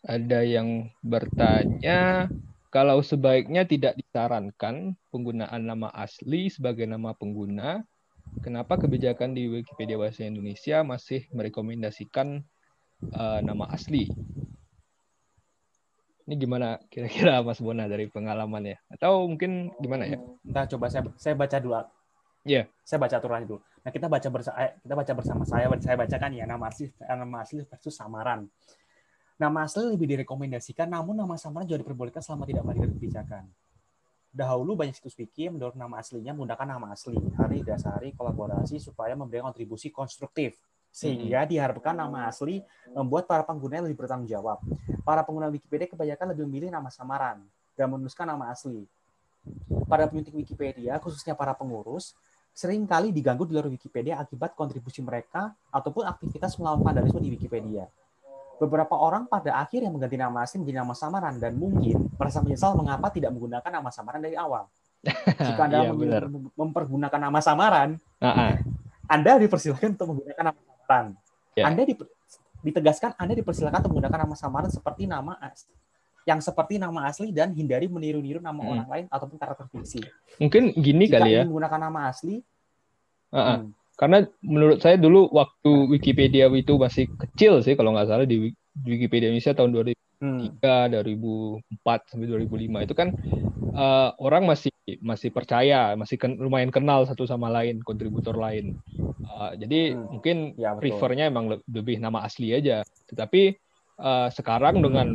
ada yang bertanya kalau sebaiknya tidak disarankan penggunaan nama asli sebagai nama pengguna, kenapa kebijakan di Wikipedia Bahasa Indonesia masih merekomendasikan uh, nama asli? Ini gimana kira-kira Mas Bona dari pengalaman ya? Atau mungkin gimana ya? Nah, coba saya saya baca dulu. Iya. Yeah. Saya baca aturannya dulu. Nah, kita baca bersama eh, kita baca bersama saya. Saya bacakan ya nama asli eh, nama asli versus samaran. Nama asli lebih direkomendasikan, namun nama samaran juga diperbolehkan selama tidak melanggar kebijakan. Dahulu banyak situs wiki yang mendorong nama aslinya menggunakan nama asli. Hari dasari kolaborasi supaya memberikan kontribusi konstruktif sehingga diharapkan nama asli membuat para pengguna lebih bertanggung jawab. Para pengguna Wikipedia kebanyakan lebih memilih nama samaran dan menuliskan nama asli. Para penyuntik Wikipedia, khususnya para pengurus, sering kali diganggu di luar Wikipedia akibat kontribusi mereka ataupun aktivitas melawan vandalisme di Wikipedia. Beberapa orang pada akhirnya mengganti nama asli menjadi nama samaran dan mungkin merasa menyesal mengapa tidak menggunakan nama samaran dari awal. Jika Anda iya, mempergunakan nama samaran, uh -uh. Anda dipersilakan untuk menggunakan nama samaran. Yeah. Anda ditegaskan Anda dipersilakan untuk menggunakan nama samaran seperti nama yang seperti nama asli dan hindari meniru-niru nama hmm. orang lain ataupun karakter fiksi. Mungkin gini Jika kali ya. menggunakan nama asli. Uh -uh. Hmm. Karena menurut saya dulu waktu Wikipedia itu masih kecil sih kalau nggak salah di Wikipedia Indonesia tahun 2003, hmm. 2004 sampai 2005 itu kan uh, orang masih masih percaya, masih ken, lumayan kenal satu sama lain, kontributor lain. Uh, jadi hmm. mungkin ya, prefernya emang lebih nama asli aja. Tetapi uh, sekarang hmm. dengan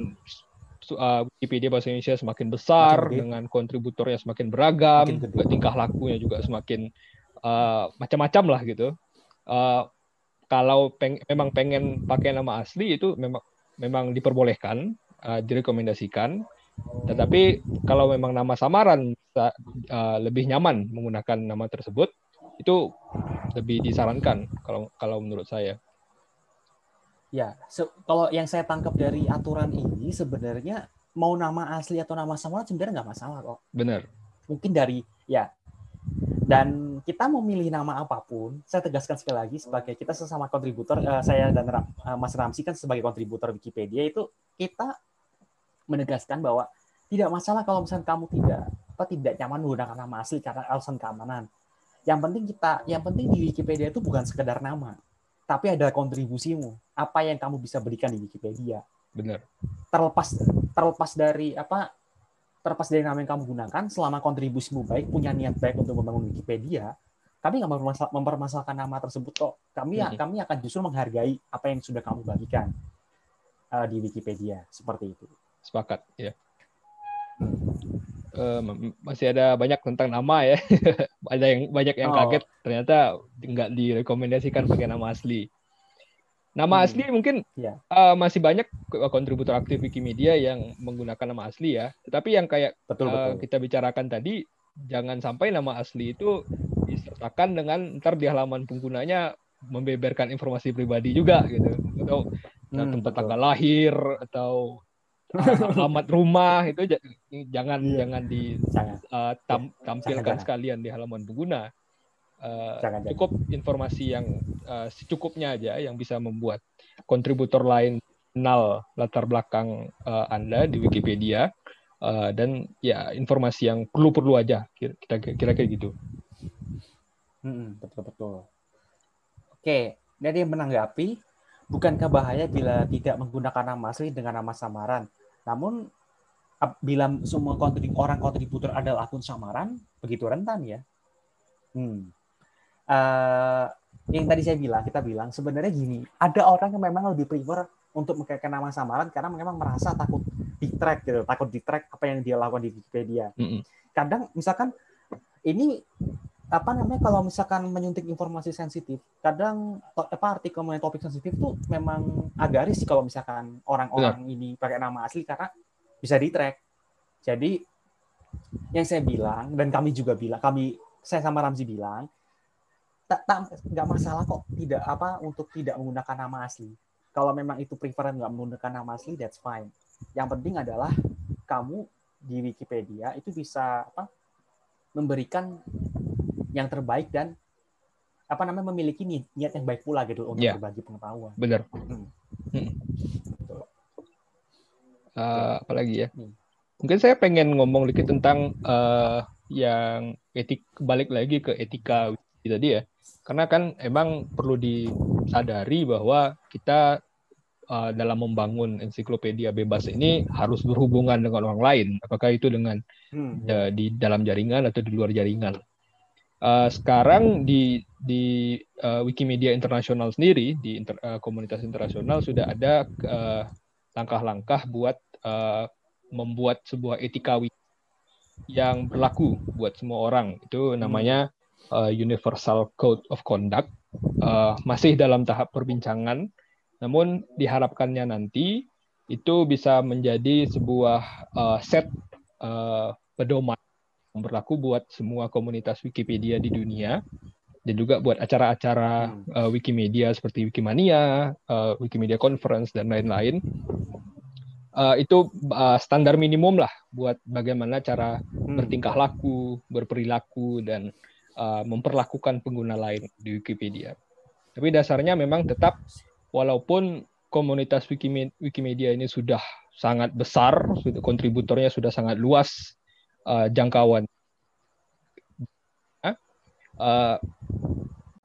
uh, Wikipedia bahasa Indonesia semakin besar, dengan kontributornya semakin beragam, juga tingkah lakunya juga semakin uh, macam-macam lah gitu. Uh, kalau peng memang pengen pakai nama asli itu memang memang diperbolehkan, uh, direkomendasikan tetapi kalau memang nama samaran uh, lebih nyaman menggunakan nama tersebut, itu lebih disarankan kalau kalau menurut saya. Ya, so, kalau yang saya tangkap dari aturan ini sebenarnya mau nama asli atau nama samaran sebenarnya nggak masalah kok. Benar. Mungkin dari ya dan kita mau milih nama apa pun, saya tegaskan sekali lagi sebagai kita sesama kontributor, uh, saya dan uh, Mas Ramsi kan sebagai kontributor Wikipedia itu kita menegaskan bahwa tidak masalah kalau misalnya kamu tidak apa tidak nyaman menggunakan nama asli karena alasan keamanan. Yang penting kita, yang penting di Wikipedia itu bukan sekedar nama, tapi ada kontribusimu. Apa yang kamu bisa berikan di Wikipedia. Benar. Terlepas terlepas dari apa terlepas dari nama yang kamu gunakan, selama kontribusimu baik, punya niat baik untuk membangun Wikipedia, kami nggak mempermasal- mempermasalahkan nama tersebut kok. Kami Mhm. kami akan justru menghargai apa yang sudah kamu bagikan eh, di Wikipedia seperti itu. Sepakat, ya. M- masih ada banyak tentang nama ya. ada yang banyak yang Oh. kaget ternyata nggak direkomendasikan pakai nama asli. Nama Hmm. asli mungkin Iya. eh, masih banyak kontributor aktif Wikimedia yang menggunakan nama asli ya. Tetapi yang kayak Betul eh, betul. kita bicarakan tadi, jangan sampai nama asli itu disertakan dengan ntar di halaman penggunanya membeberkan informasi pribadi juga gitu. Atau Hmm, tempat betul. tanggal lahir atau uh, alamat rumah itu ja- jangan Iya. jangan Jangan, ditampilkan jangan. sekalian di halaman pengguna. Uh, jangan, jangan. cukup informasi yang uh, secukupnya aja yang bisa membuat kontributor lain kenal latar belakang uh, Anda di Wikipedia uh, dan ya informasi yang perlu-perlu aja kira- kita kira-kira gitu. Mm-mm, betul betul. Oke, dari yang menanggapi, bukankah bahaya bila tidak menggunakan nama asli dengan nama samaran? Namun bila semua kontrib- orang kontributor adalah akun samaran, begitu rentan ya. Hmm. Eh, yang tadi saya bilang, kita bilang sebenarnya gini, ada orang yang memang lebih prefer untuk menggunakan nama samaran karena memang merasa takut di track gitu, takut di track apa yang dia lakukan di Wikipedia. Mm-mm. kadang misalkan ini apa namanya kalau misalkan menyuntik informasi sensitif kadang to- apa artikel mengenai topik sensitif tuh memang agak risih kalau misalkan orang-orang ini pakai nama asli karena bisa di track jadi yang saya bilang dan kami juga bilang kami saya sama Ramzi bilang tak tak nggak masalah kok tidak apa untuk tidak menggunakan nama asli kalau memang itu preferan nggak menggunakan nama asli that's fine yang penting adalah kamu di Wikipedia itu bisa apa memberikan yang terbaik dan apa namanya memiliki ni- niat yang baik pula gitu untuk Iya. berbagi pengetahuan. Benar. Hmm. Mm. Betul. Uh, apalagi ya? Hmm. Mungkin saya pengen ngomong dikit tentang uh, yang etik balik lagi ke etika Wiki tadi ya. Karena kan emang perlu disadari bahwa kita uh, dalam membangun ensiklopedia bebas ini harus berhubungan dengan orang lain. Apakah itu dengan Hmm. ya, di dalam jaringan atau di luar jaringan. Uh, sekarang di di uh, Wikimedia internasional sendiri di inter- uh, komunitas internasional sudah ada uh, langkah-langkah buat uh, membuat sebuah etika wiki yang berlaku buat semua orang. Itu namanya uh, Universal Code of Conduct. Uh, masih dalam tahap perbincangan, namun diharapkannya nanti itu bisa menjadi sebuah uh, set uh, pedoman yang berlaku buat semua komunitas Wikipedia di dunia dan juga buat acara-acara Hmm. uh, Wikimedia seperti Wikimania, uh, Wikimedia Conference dan lain-lain. Uh, itu uh, standar minimum lah buat bagaimana cara Hmm. bertingkah laku, berperilaku dan uh, memperlakukan pengguna lain di Wikipedia. Tapi dasarnya memang tetap walaupun komunitas Wikime- Wikimedia ini sudah sangat besar, kontributornya sudah sangat luas uh, jangkauan. Uh,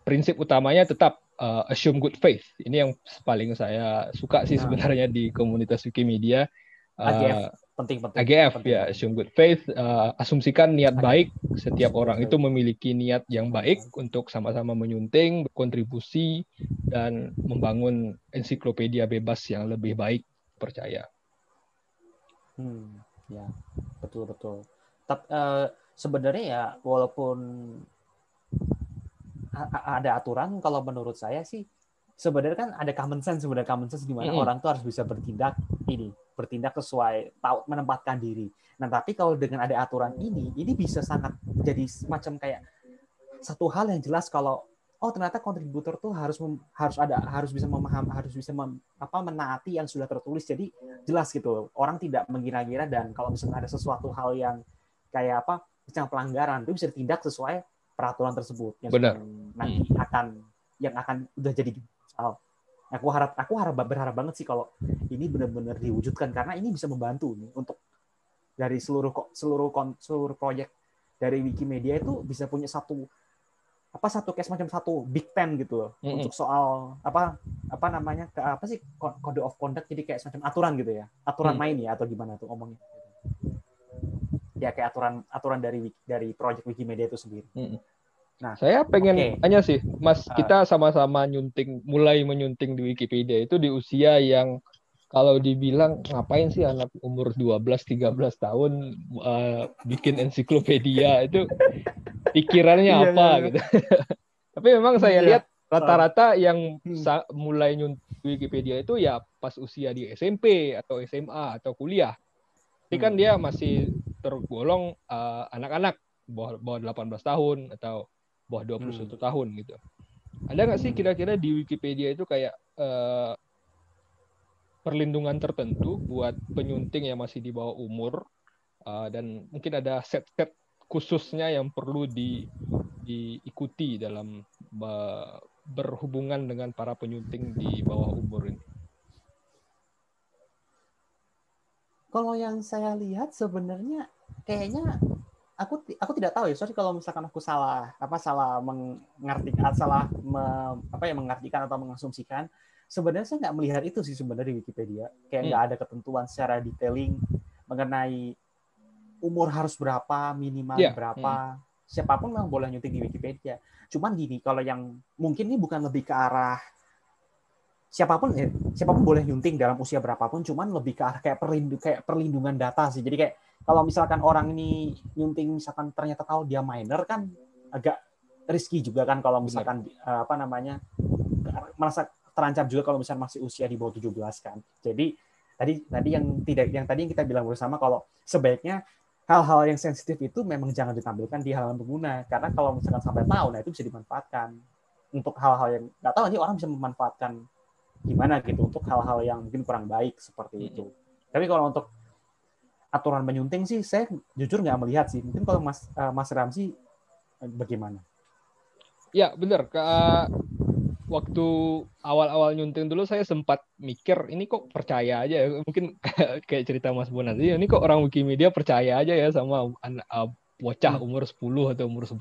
prinsip utamanya tetap uh, assume good faith. Ini yang paling saya suka sih Nah. sebenarnya di komunitas Wikimedia. Uh, AGF penting-penting. AGF Penting. ya, assume good faith, uh, asumsikan niat AGF. baik. Setiap orang itu memiliki niat yang baik untuk sama-sama menyunting, berkontribusi, dan membangun ensiklopedia bebas yang lebih baik. Percaya. Hmm, ya, betul betul. Tapi eh, sebenarnya ya walaupun ada aturan, kalau menurut saya sih sebenarnya kan ada common sense sebenarnya common sense di mana Mm-mm. orang tuh harus bisa bertindak ini, bertindak sesuai tahu menempatkan diri. Nah, tapi kalau dengan ada aturan ini, ini bisa sangat jadi semacam kayak satu hal yang jelas kalau oh ternyata kontributor tuh harus mem- harus ada harus bisa memaham harus bisa mem- apa menaati yang sudah tertulis jadi jelas gitu orang tidak mengira-gira dan kalau misalnya ada sesuatu hal yang kayak apa misalnya pelanggaran itu bisa ditindak sesuai peraturan tersebut yang Benar. nanti akan yang akan udah jadi misal aku harap aku harap berharap banget sih kalau ini benar-benar diwujudkan karena ini bisa membantu nih untuk dari seluruh seluruh seluruh proyek dari Wikimedia itu bisa punya satu apa satu kayak semacam satu big pen gitu loh Mm-mm. untuk soal apa apa namanya ke apa sih ko- code of conduct jadi kayak semacam aturan gitu ya aturan Hmm. main ya atau gimana tuh ngomongnya ya kayak aturan aturan dari dari project Wikimedia itu sendiri Mm-mm. Nah, saya pengen okay. tanya sih, Mas, uh, kita sama-sama nyunting, mulai menyunting di Wikipedia itu di usia yang kalau dibilang ngapain sih anak umur 12 13 tahun uh, bikin ensiklopedia itu pikirannya iya, apa iya, iya. gitu. Tapi memang saya iya. lihat rata-rata yang hmm. mulai nyunting Wikipedia itu ya pas usia di SMP atau SMA atau kuliah. Tapi kan dia masih tergolong uh, anak-anak bawah, bawah 18 tahun atau bawah 21 hmm. tahun gitu. Ada nggak sih hmm. kira-kira di Wikipedia itu kayak uh, perlindungan tertentu buat penyunting yang masih di bawah umur uh, dan mungkin ada set-set khususnya yang perlu di, diikuti dalam uh, berhubungan dengan para penyunting di bawah umur ini? Kalau yang saya lihat sebenarnya kayaknya aku aku tidak tahu ya sorry kalau misalkan aku salah apa salah mengartikan salah me, apa ya mengartikan atau mengasumsikan sebenarnya saya nggak melihat itu sih sebenarnya di Wikipedia kayak nggak hmm. ada ketentuan secara detailing mengenai umur harus berapa minimal yeah. berapa hmm. siapa pun memang boleh nyuntik di Wikipedia cuman gini kalau yang mungkin ini bukan lebih ke arah siapa pun eh, siapa pun boleh nyunting dalam usia berapapun cuman lebih ke arah kayak perlindungan kayak perlindungan data sih. Jadi kayak kalau misalkan orang ini nyunting misalkan ternyata tahu dia minor kan agak risky juga kan kalau misalkan uh, apa namanya merasa terancam juga kalau misalnya masih usia di bawah 17 kan. Jadi tadi tadi yang tidak yang tadi yang kita bilang bersama kalau sebaiknya hal-hal yang sensitif itu memang jangan ditampilkan di halaman pengguna. Karena kalau misalkan sampai tahu nah itu bisa dimanfaatkan. Untuk hal-hal yang nggak tahu nanti orang bisa memanfaatkan gimana gitu untuk hal-hal yang mungkin kurang baik seperti itu. Tapi kalau untuk aturan menyunting sih saya jujur nggak melihat sih. Mungkin kalau Mas uh, Mas Ramzi eh, bagaimana? Ya benar. Ke, waktu awal-awal nyunting dulu saya sempat mikir ini kok percaya aja ya mungkin kayak cerita Mas Bonan ini kok orang Wikimedia percaya aja ya sama anak uh, bocah hmm. umur 10 atau umur 11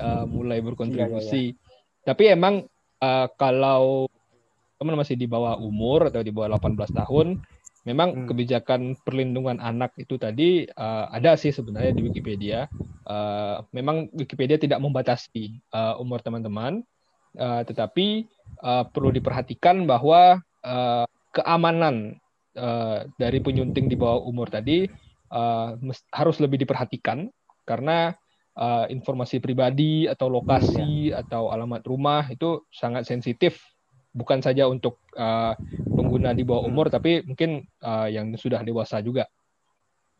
uh, mulai berkontribusi. Iya, iya, iya. Tapi emang uh, kalau teman masih di bawah umur atau di bawah 18 tahun memang hmm. kebijakan perlindungan anak itu tadi uh, ada sih sebenarnya di Wikipedia. Uh, memang Wikipedia tidak membatasi uh, umur teman-teman, uh, tetapi uh, perlu diperhatikan bahwa uh, keamanan uh, dari penyunting di bawah umur tadi uh, harus lebih diperhatikan karena uh, informasi pribadi atau lokasi hmm, ya. atau alamat rumah itu sangat sensitif bukan saja untuk uh, pengguna di bawah umur, hmm. tapi mungkin uh, yang sudah dewasa juga.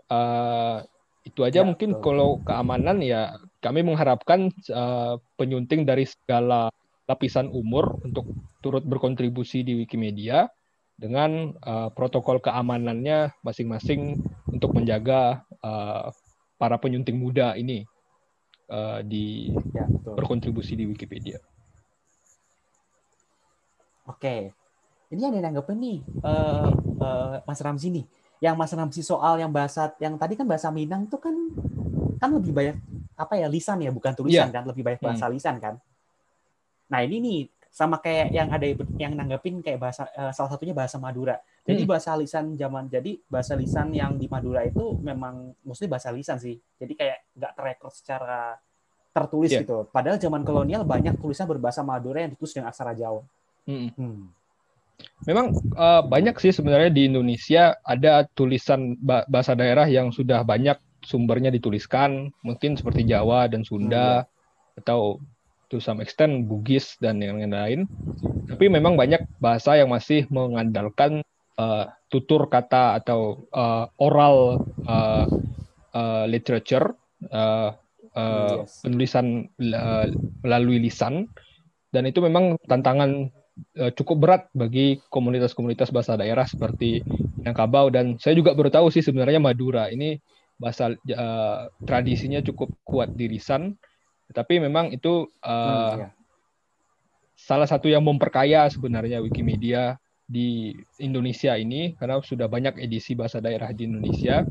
Uh, itu aja ya, mungkin betul. kalau keamanan ya kami mengharapkan uh, penyunting dari segala lapisan umur untuk turut berkontribusi di Wikimedia dengan uh, protokol keamanannya masing-masing untuk menjaga uh, para penyunting muda ini uh, di ya, berkontribusi di Wikipedia. Oke, ini ada yang nanggepin nih, uh, uh, Mas Ramzi nih. Yang Mas Ramzi soal yang bahasa, yang tadi kan bahasa Minang tuh kan kan lebih banyak apa ya lisan ya, bukan tulisan yeah. kan, lebih banyak bahasa hmm. lisan kan. Nah ini nih sama kayak yang ada yang nanggepin kayak bahasa uh, salah satunya bahasa Madura. Jadi hmm. bahasa lisan zaman jadi bahasa lisan yang di Madura itu memang mostly bahasa lisan sih. Jadi kayak nggak terekor secara tertulis yeah. gitu. Padahal zaman kolonial banyak tulisan berbahasa Madura yang ditulis dengan aksara Jawa. Hmm. Hmm. Memang uh, banyak sih sebenarnya di Indonesia ada tulisan bahasa daerah yang sudah banyak sumbernya dituliskan, mungkin seperti Jawa dan Sunda hmm. atau to some extent Bugis dan yang lain. Tapi memang banyak bahasa yang masih mengandalkan uh, tutur kata atau uh, oral uh, uh, literature, uh, uh, yes. penulisan uh, melalui lisan, dan itu memang tantangan cukup berat bagi komunitas-komunitas bahasa daerah seperti Minangkabau dan saya juga baru tahu sih sebenarnya Madura ini bahasa uh, tradisinya cukup kuat di Risan, tapi memang itu uh, hmm, ya. salah satu yang memperkaya sebenarnya Wikimedia di Indonesia ini karena sudah banyak edisi bahasa daerah di Indonesia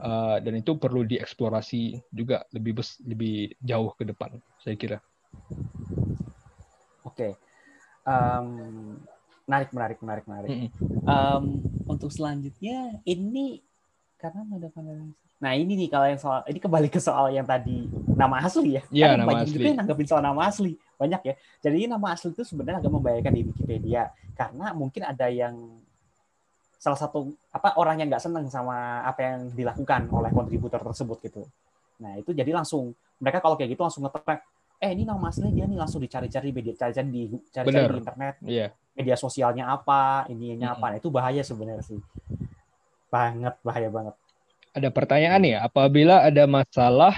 uh, dan itu perlu dieksplorasi juga lebih bes, lebih jauh ke depan saya kira. Oke um, menarik menarik menarik menarik um, untuk selanjutnya ini karena ada nah ini nih kalau yang soal ini kembali ke soal yang tadi nama asli ya. Iya, Kan nama banyak asli. juga yang nanggepin soal nama asli. Banyak ya. Jadi nama asli itu sebenarnya agak membahayakan di Wikipedia karena mungkin ada yang salah satu apa orang yang nggak seneng sama apa yang dilakukan oleh kontributor tersebut gitu. Nah itu jadi langsung mereka kalau kayak gitu langsung nge-track eh ini nama asli dia nih langsung dicari-cari media cari-cari di cari-cari di internet Iya. media sosialnya apa ininya Mm-mm. apa nah, itu bahaya sebenarnya sih banget bahaya banget Ada pertanyaan ya, apabila ada masalah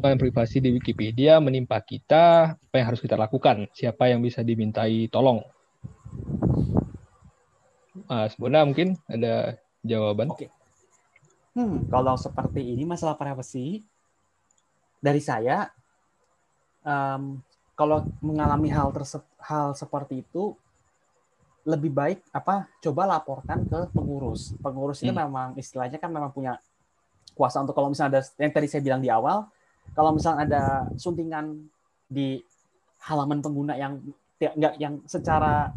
yang privasi di Wikipedia menimpa kita, apa yang harus kita lakukan? Siapa yang bisa dimintai tolong? Ah, sebenarnya mungkin ada jawaban. Oke. Hmm, kalau seperti ini masalah privacy dari saya, em, kalau mengalami hal terse- hal seperti itu lebih baik apa coba laporkan ke pengurus. Pengurus itu Hmm. memang istilahnya kan memang punya kuasa untuk kalau misalnya ada yang tadi saya bilang di awal, kalau misalnya ada suntingan di halaman pengguna yang ti- nggak yang secara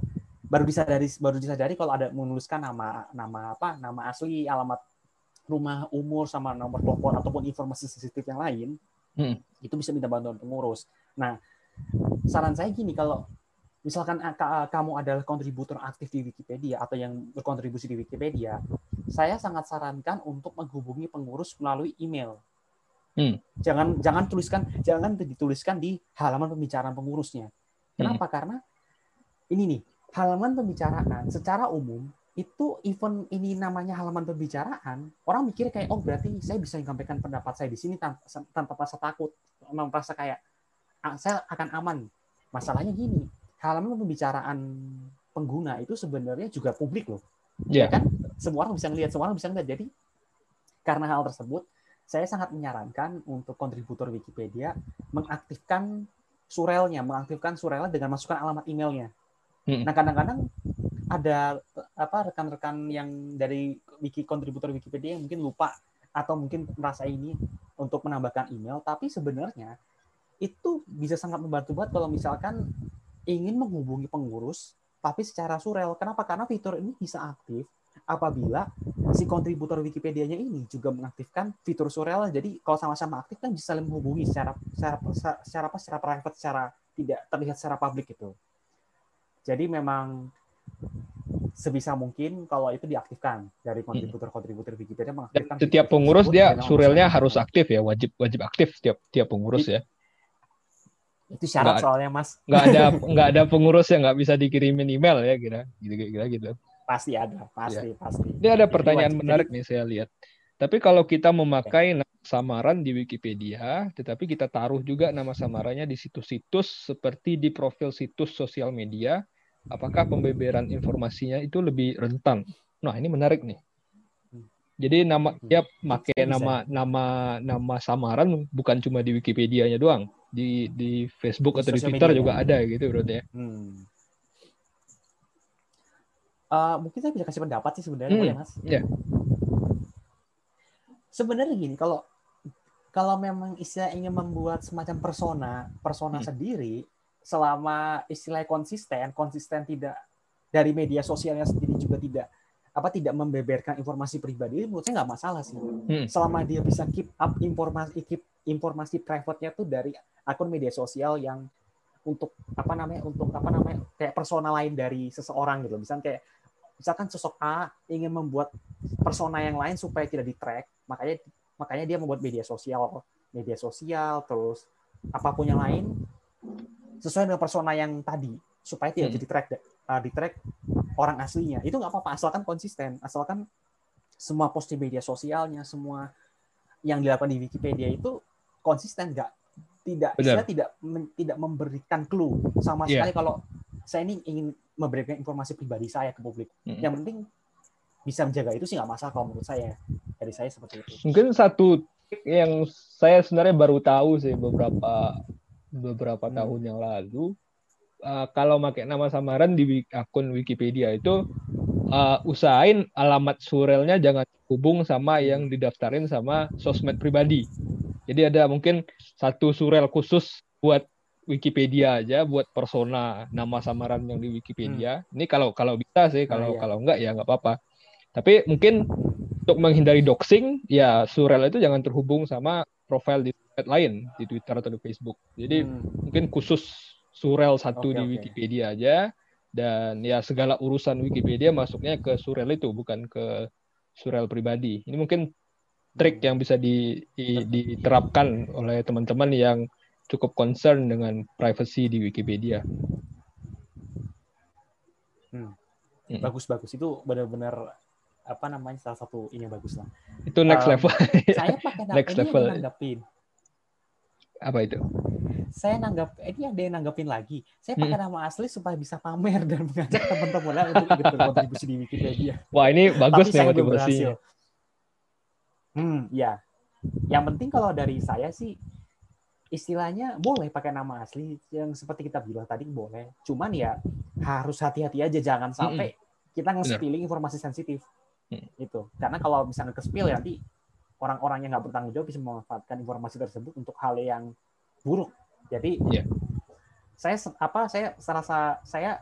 baru disadari baru disadari kalau ada menuliskan nama nama apa nama asli alamat rumah umur sama nomor telepon ataupun informasi sensitif yang lain Hmm. itu bisa minta bantuan pengurus. Nah saran saya gini kalau misalkan ah, ka- kamu adalah kontributor aktif di Wikipedia atau yang berkontribusi di Wikipedia, saya sangat sarankan untuk menghubungi pengurus melalui email. Hmm. Jangan jangan tuliskan jangan dituliskan di halaman pembicaraan pengurusnya. Kenapa? Karena ini nih halaman pembicaraan secara umum itu event ini namanya halaman pembicaraan orang mikir kayak oh berarti saya bisa menyampaikan pendapat saya di sini tanpa, tanpa merasa takut merasa kayak "Ah, saya akan aman. Masalahnya gini halaman pembicaraan pengguna itu sebenarnya juga publik loh. Ya. ya kan? Semua orang bisa ngelihat semua orang bisa ngelihat. Jadi karena hal tersebut saya sangat menyarankan untuk kontributor Wikipedia mengaktifkan surelnya mengaktifkan surelnya dengan masukkan alamat emailnya. Hmm. nah kadang-kadang ada apa rekan-rekan yang dari wiki kontributor Wikipedia yang mungkin lupa atau mungkin merasa ini untuk menambahkan email tapi sebenarnya itu bisa sangat membantu banget kalau misalkan ingin menghubungi pengurus tapi secara surel. Kenapa? Karena fitur ini bisa aktif apabila si kontributor Wikipedia-nya ini juga mengaktifkan fitur surel. Jadi kalau sama-sama aktif kan bisa menghubungi secara secara secara apa? Secara private, secara tidak terlihat secara publik gitu. Jadi memang sebisa mungkin kalau itu diaktifkan dari kontributor-kontributor Wikipedia Dan mengaktifkan setiap pengurus dia surelnya harus aktif ya, wajib wajib aktif setiap tiap pengurus ya. itu syarat Nggak- soalnya Mas. Nggak ada nggak ada pengurus yang nggak bisa dikirimin email ya kira gitu kira gitu. Pasti ada, pasti, pasti. Ini ada Jadi pertanyaan wajib. menarik nih saya lihat. Tapi kalau kita memakai nama samaran di Wikipedia, tetapi kita taruh juga nama samarannya di situs-situs seperti di profil situs sosial media, apakah pembeberan informasinya itu lebih rentan? Nah, ini menarik nih. Jadi nama dia pakai Bisa, nama nama nama samaran bukan cuma di Wikipedia-nya doang, di di Facebook Di atau di Twitter media. juga ada gitu berarti ya. Hmm. Eh, mungkin saya bisa kasih pendapat sih sebenarnya, Hmm, boleh mas? iya. Sebenarnya gini, kalau kalau memang istilah ingin membuat semacam persona, persona Hmm. sendiri, selama istilah konsisten, konsisten tidak dari media sosialnya sendiri juga tidak apa tidak membeberkan informasi pribadi, menurut saya nggak masalah sih. Hmm. Selama dia bisa keep up informasi keep informasi private-nya tuh dari akun media sosial yang untuk apa namanya untuk apa namanya kayak persona lain dari seseorang gitu misalnya kayak misalkan sosok A ingin membuat persona yang lain supaya tidak di track makanya makanya dia membuat media sosial media sosial terus apa pun yang lain sesuai dengan persona yang tadi supaya tidak Hmm. jadi track uh, di track orang aslinya itu nggak apa-apa asalkan konsisten asalkan semua post di media sosialnya semua yang dilakukan di Wikipedia itu konsisten nggak tidak Benar. saya tidak men- tidak memberikan clue sama Iya. sekali kalau saya ini ingin memberikan informasi pribadi saya ke publik Mm. yang penting bisa menjaga itu sih nggak masalah kalau menurut saya dari saya seperti itu Mungkin satu yang saya sebenarnya baru tahu sih beberapa beberapa Hmm. tahun yang lalu. Uh, kalau pakai nama samaran di akun Wikipedia itu uh, usahain alamat surelnya jangan hubung sama yang didaftarin sama sosmed pribadi. Jadi ada mungkin satu surel khusus buat Wikipedia aja, buat persona nama samaran yang di Wikipedia. Ini kalau kalau bisa sih, kalau iya. kalau enggak ya nggak apa-apa. Tapi mungkin untuk menghindari doxing, ya surel itu jangan terhubung sama profil di lain di Twitter atau di Facebook. Jadi hmm. mungkin khusus surel satu okay, di okay. Wikipedia aja dan ya segala urusan Wikipedia masuknya ke surel itu bukan ke surel pribadi. Ini mungkin trik yang bisa di, di, diterapkan oleh teman-teman yang cukup concern dengan privacy di Wikipedia. Hmm. Hmm. Bagus bagus itu benar-benar apa namanya salah satu ini bagus lah. Itu next um, level. saya pakai next level. nanggapin. Apa itu? Saya nanggap ini ada yang nanggapin lagi. Saya pakai hmm. nama asli supaya bisa pamer dan mengajak teman-teman lain untuk ikut berkontribusi di Wikipedia. Wah ini bagus nih motivasinya. Hmm, ya. Yang penting kalau dari saya sih istilahnya boleh pakai nama asli yang seperti kita bilang tadi boleh. Cuman ya harus hati-hati aja jangan sampai hmm. kita nge-spilling informasi sensitif. Hmm. Itu. Karena kalau misalnya ke-spill ya nanti orang-orang yang nggak bertanggung jawab bisa memanfaatkan informasi tersebut untuk hal yang buruk. Jadi yeah. saya apa saya serasa saya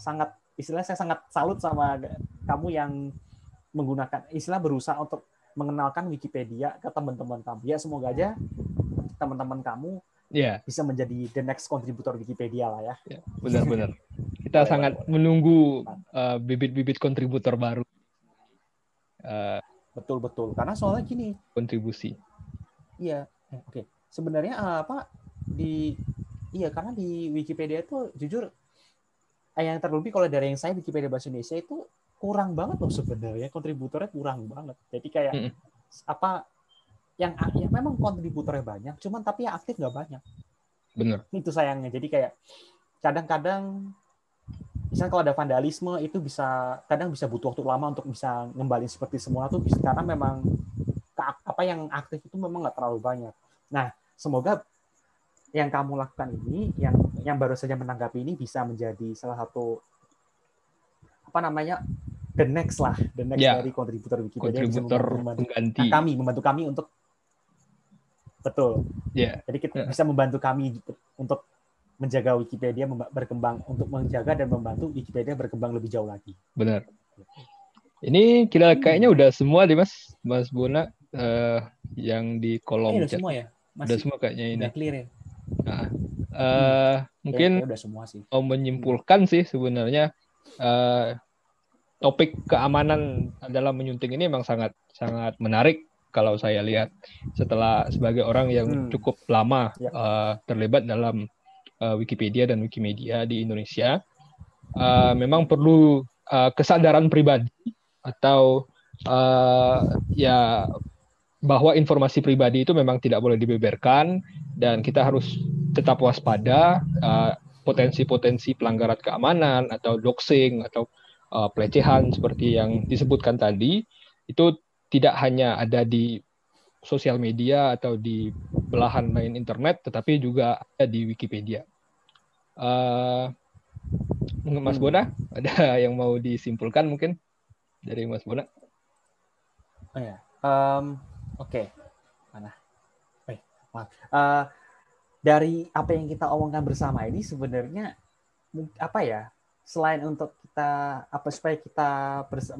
sangat istilahnya saya sangat salut sama kamu yang menggunakan istilah berusaha untuk mengenalkan Wikipedia ke teman-teman kamu. Ya semoga aja teman-teman kamu yeah. bisa menjadi the next kontributor Wikipedia lah ya. Yeah, benar-benar. Kita sangat menunggu uh, bibit-bibit kontributor baru. Uh, betul betul. Karena soalnya gini. Kontribusi. Iya. Eh, Oke. Okay. Sebenarnya uh, apa di iya karena di Wikipedia itu jujur yang terlebih kalau dari yang saya Wikipedia bahasa Indonesia itu kurang banget loh sebenarnya kontributornya kurang banget jadi kayak mm -hmm. apa yang yang memang kontributornya banyak cuman tapi yang aktif nggak banyak benar itu sayangnya jadi kayak kadang-kadang misalnya kalau ada vandalisme itu bisa kadang bisa butuh waktu lama untuk bisa ngembalin seperti semula tuh bisa karena memang apa yang aktif itu memang nggak terlalu banyak nah semoga yang kamu lakukan ini yang yang baru saja menanggapi ini bisa menjadi salah satu apa namanya the next lah, the next yeah. dari kontributor Wikipedia kontributor bisa membantu, pengganti. Nah, kami membantu kami untuk betul. Yeah. Jadi kita yeah. bisa membantu kami untuk menjaga Wikipedia berkembang untuk menjaga dan membantu Wikipedia berkembang lebih jauh lagi. Benar. Ini kita kayaknya udah semua deh Mas, Mas Bona uh, yang di kolom eh, udah semua ya? Masih udah semua kayaknya ini. Udah clear ya. Nah, uh, hmm. mungkin ya, udah semua sih. mau menyimpulkan sih sebenarnya uh, topik keamanan dalam menyunting ini memang sangat sangat menarik kalau saya lihat setelah sebagai orang yang hmm. cukup lama ya. uh, terlibat dalam uh, Wikipedia dan Wikimedia di Indonesia, uh, memang perlu uh, kesadaran pribadi atau uh, ya bahwa informasi pribadi itu memang tidak boleh dibeberkan dan kita harus tetap waspada potensi-potensi uh, pelanggaran keamanan atau doxing atau uh, pelecehan seperti yang disebutkan tadi itu tidak hanya ada di sosial media atau di belahan lain internet, tetapi juga ada di Wikipedia. Uh, Mas Bona, ada yang mau disimpulkan mungkin dari Mas Bona? Oh ya, um, oke, okay. mana? Eh, maaf. Uh, dari apa yang kita omongkan bersama ini sebenarnya apa ya? Selain untuk kita apa supaya kita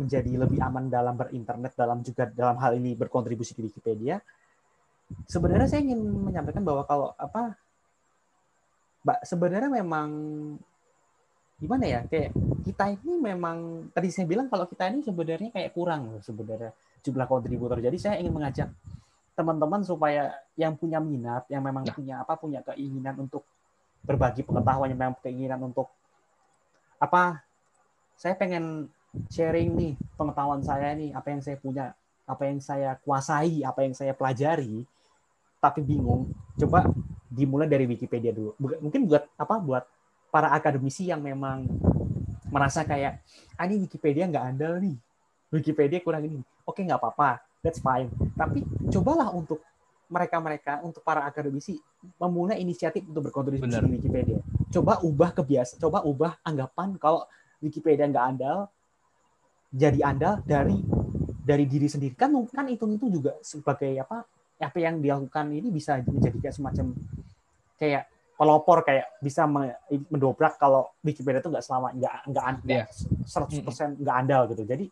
menjadi lebih aman dalam berinternet dalam juga dalam hal ini berkontribusi di Wikipedia sebenarnya saya ingin menyampaikan bahwa kalau apa mbak sebenarnya memang gimana ya kayak kita ini memang tadi saya bilang kalau kita ini sebenarnya kayak kurang sebenarnya jumlah kontributor jadi saya ingin mengajak teman-teman supaya yang punya minat yang memang nah. punya apa punya keinginan untuk berbagi pengetahuan yang memang keinginan untuk apa saya pengen sharing nih pengetahuan saya nih apa yang saya punya apa yang saya kuasai apa yang saya pelajari. Tapi bingung coba dimulai dari Wikipedia dulu. Mungkin buat apa buat para akademisi yang memang merasa kayak ah ini Wikipedia nggak andal nih. Wikipedia kurang ini. Oke nggak apa-apa that's fine. Tapi cobalah untuk mereka-mereka untuk para akademisi memulai inisiatif untuk berkontribusi di Wikipedia. Coba ubah kebiasaan, coba ubah anggapan kalau Wikipedia nggak andal, jadi andal dari dari diri sendiri. Kan kan itu itu juga sebagai apa apa yang dilakukan ini bisa menjadi kayak semacam kayak pelopor kayak bisa mendobrak kalau Wikipedia itu nggak selama nggak nggak yeah. 100% nggak andal gitu. Jadi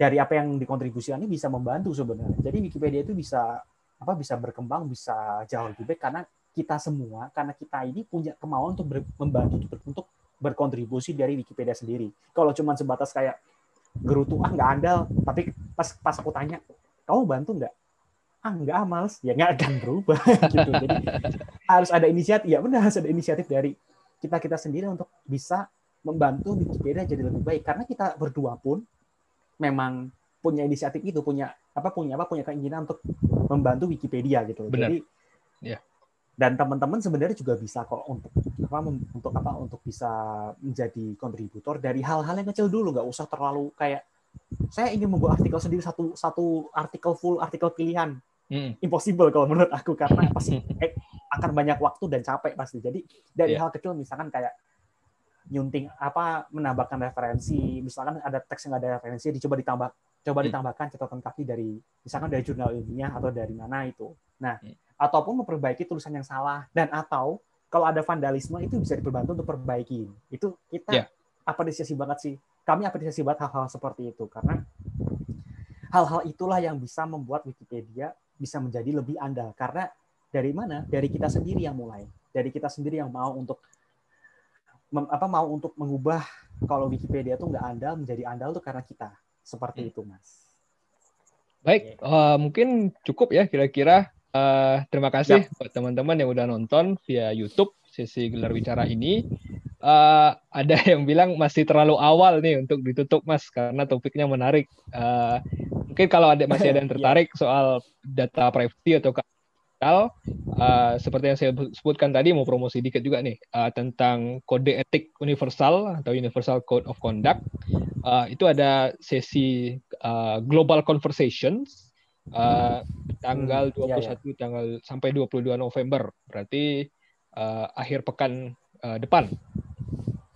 dari apa yang dikontribusikan ini bisa membantu sebenarnya. Jadi Wikipedia itu bisa apa bisa berkembang bisa jauh lebih baik karena kita semua karena kita ini punya kemauan untuk ber, membantu untuk berkontribusi dari Wikipedia sendiri. Kalau cuma sebatas kayak gerutu ah nggak andal, tapi pas pas aku tanya kamu bantu nggak? Ah nggak ah males, ya nggak akan berubah gitu. Jadi harus ada inisiatif, ya benar harus ada inisiatif dari kita kita sendiri untuk bisa membantu Wikipedia jadi lebih baik karena kita berdua pun memang punya inisiatif itu punya apa punya apa punya keinginan untuk membantu Wikipedia gitu. Benar. Jadi ya dan teman-teman sebenarnya juga bisa kok untuk apa untuk apa untuk bisa menjadi kontributor dari hal-hal yang kecil dulu. Nggak usah terlalu kayak saya ingin membuat artikel sendiri satu satu artikel full artikel pilihan. Hmm. impossible kalau menurut aku karena pasti eh, akan banyak waktu dan capek pasti. Jadi dari yeah. hal kecil misalkan kayak nyunting apa menambahkan referensi. Misalkan ada teks yang ada referensi dicoba ditambah coba ditambahkan catatan kaki dari misalkan dari jurnal ilmiah atau dari mana itu. Nah hmm ataupun memperbaiki tulisan yang salah. Dan atau kalau ada vandalisme itu bisa diperbantu untuk perbaiki. Itu kita yeah. apresiasi banget sih. Kami apresiasi banget hal-hal seperti itu. Karena hal-hal itulah yang bisa membuat Wikipedia bisa menjadi lebih andal. Karena dari mana? Dari kita sendiri yang mulai. Dari kita sendiri yang mau untuk apa mau untuk mengubah kalau Wikipedia itu nggak andal menjadi andal tuh karena kita. Seperti hmm. itu mas. Baik uh, mungkin cukup ya kira-kira Uh, terima kasih ya. buat teman-teman yang udah nonton via YouTube sesi gelar bicara ini. Uh, ada yang bilang masih terlalu awal nih untuk ditutup mas karena topiknya menarik. Uh, mungkin kalau ada masih ada yang ya. tertarik soal data privacy atau hal uh, seperti yang saya sebutkan tadi mau promosi dikit juga nih uh, tentang kode etik universal atau universal code of conduct. Uh, itu ada sesi uh, global conversations uh, tanggal 21 hmm, iya, iya. tanggal sampai 22 November. Berarti uh, akhir pekan uh, depan.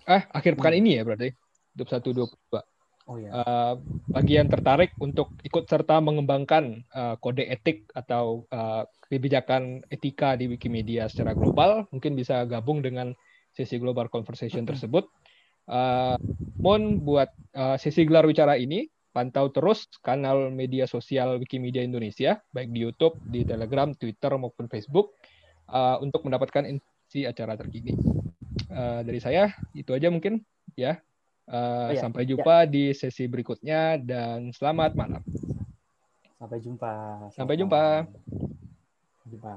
Eh, akhir pekan hmm. ini ya berarti. 21 22. Oh iya. Uh, bagi yang tertarik untuk ikut serta mengembangkan uh, kode etik atau uh, kebijakan etika di Wikimedia secara global, mungkin bisa gabung dengan sesi Global Conversation tersebut. Uh, Mon buat uh, sesi gelar bicara ini Pantau terus kanal media sosial Wikimedia Indonesia, baik di YouTube, di Telegram, Twitter, maupun Facebook, uh, untuk mendapatkan informasi acara terkini. Uh, dari saya, itu aja mungkin ya. Uh, oh, ya. Sampai jumpa ya. di sesi berikutnya, dan selamat malam. Sampai jumpa. Sampai jumpa. Jumpa.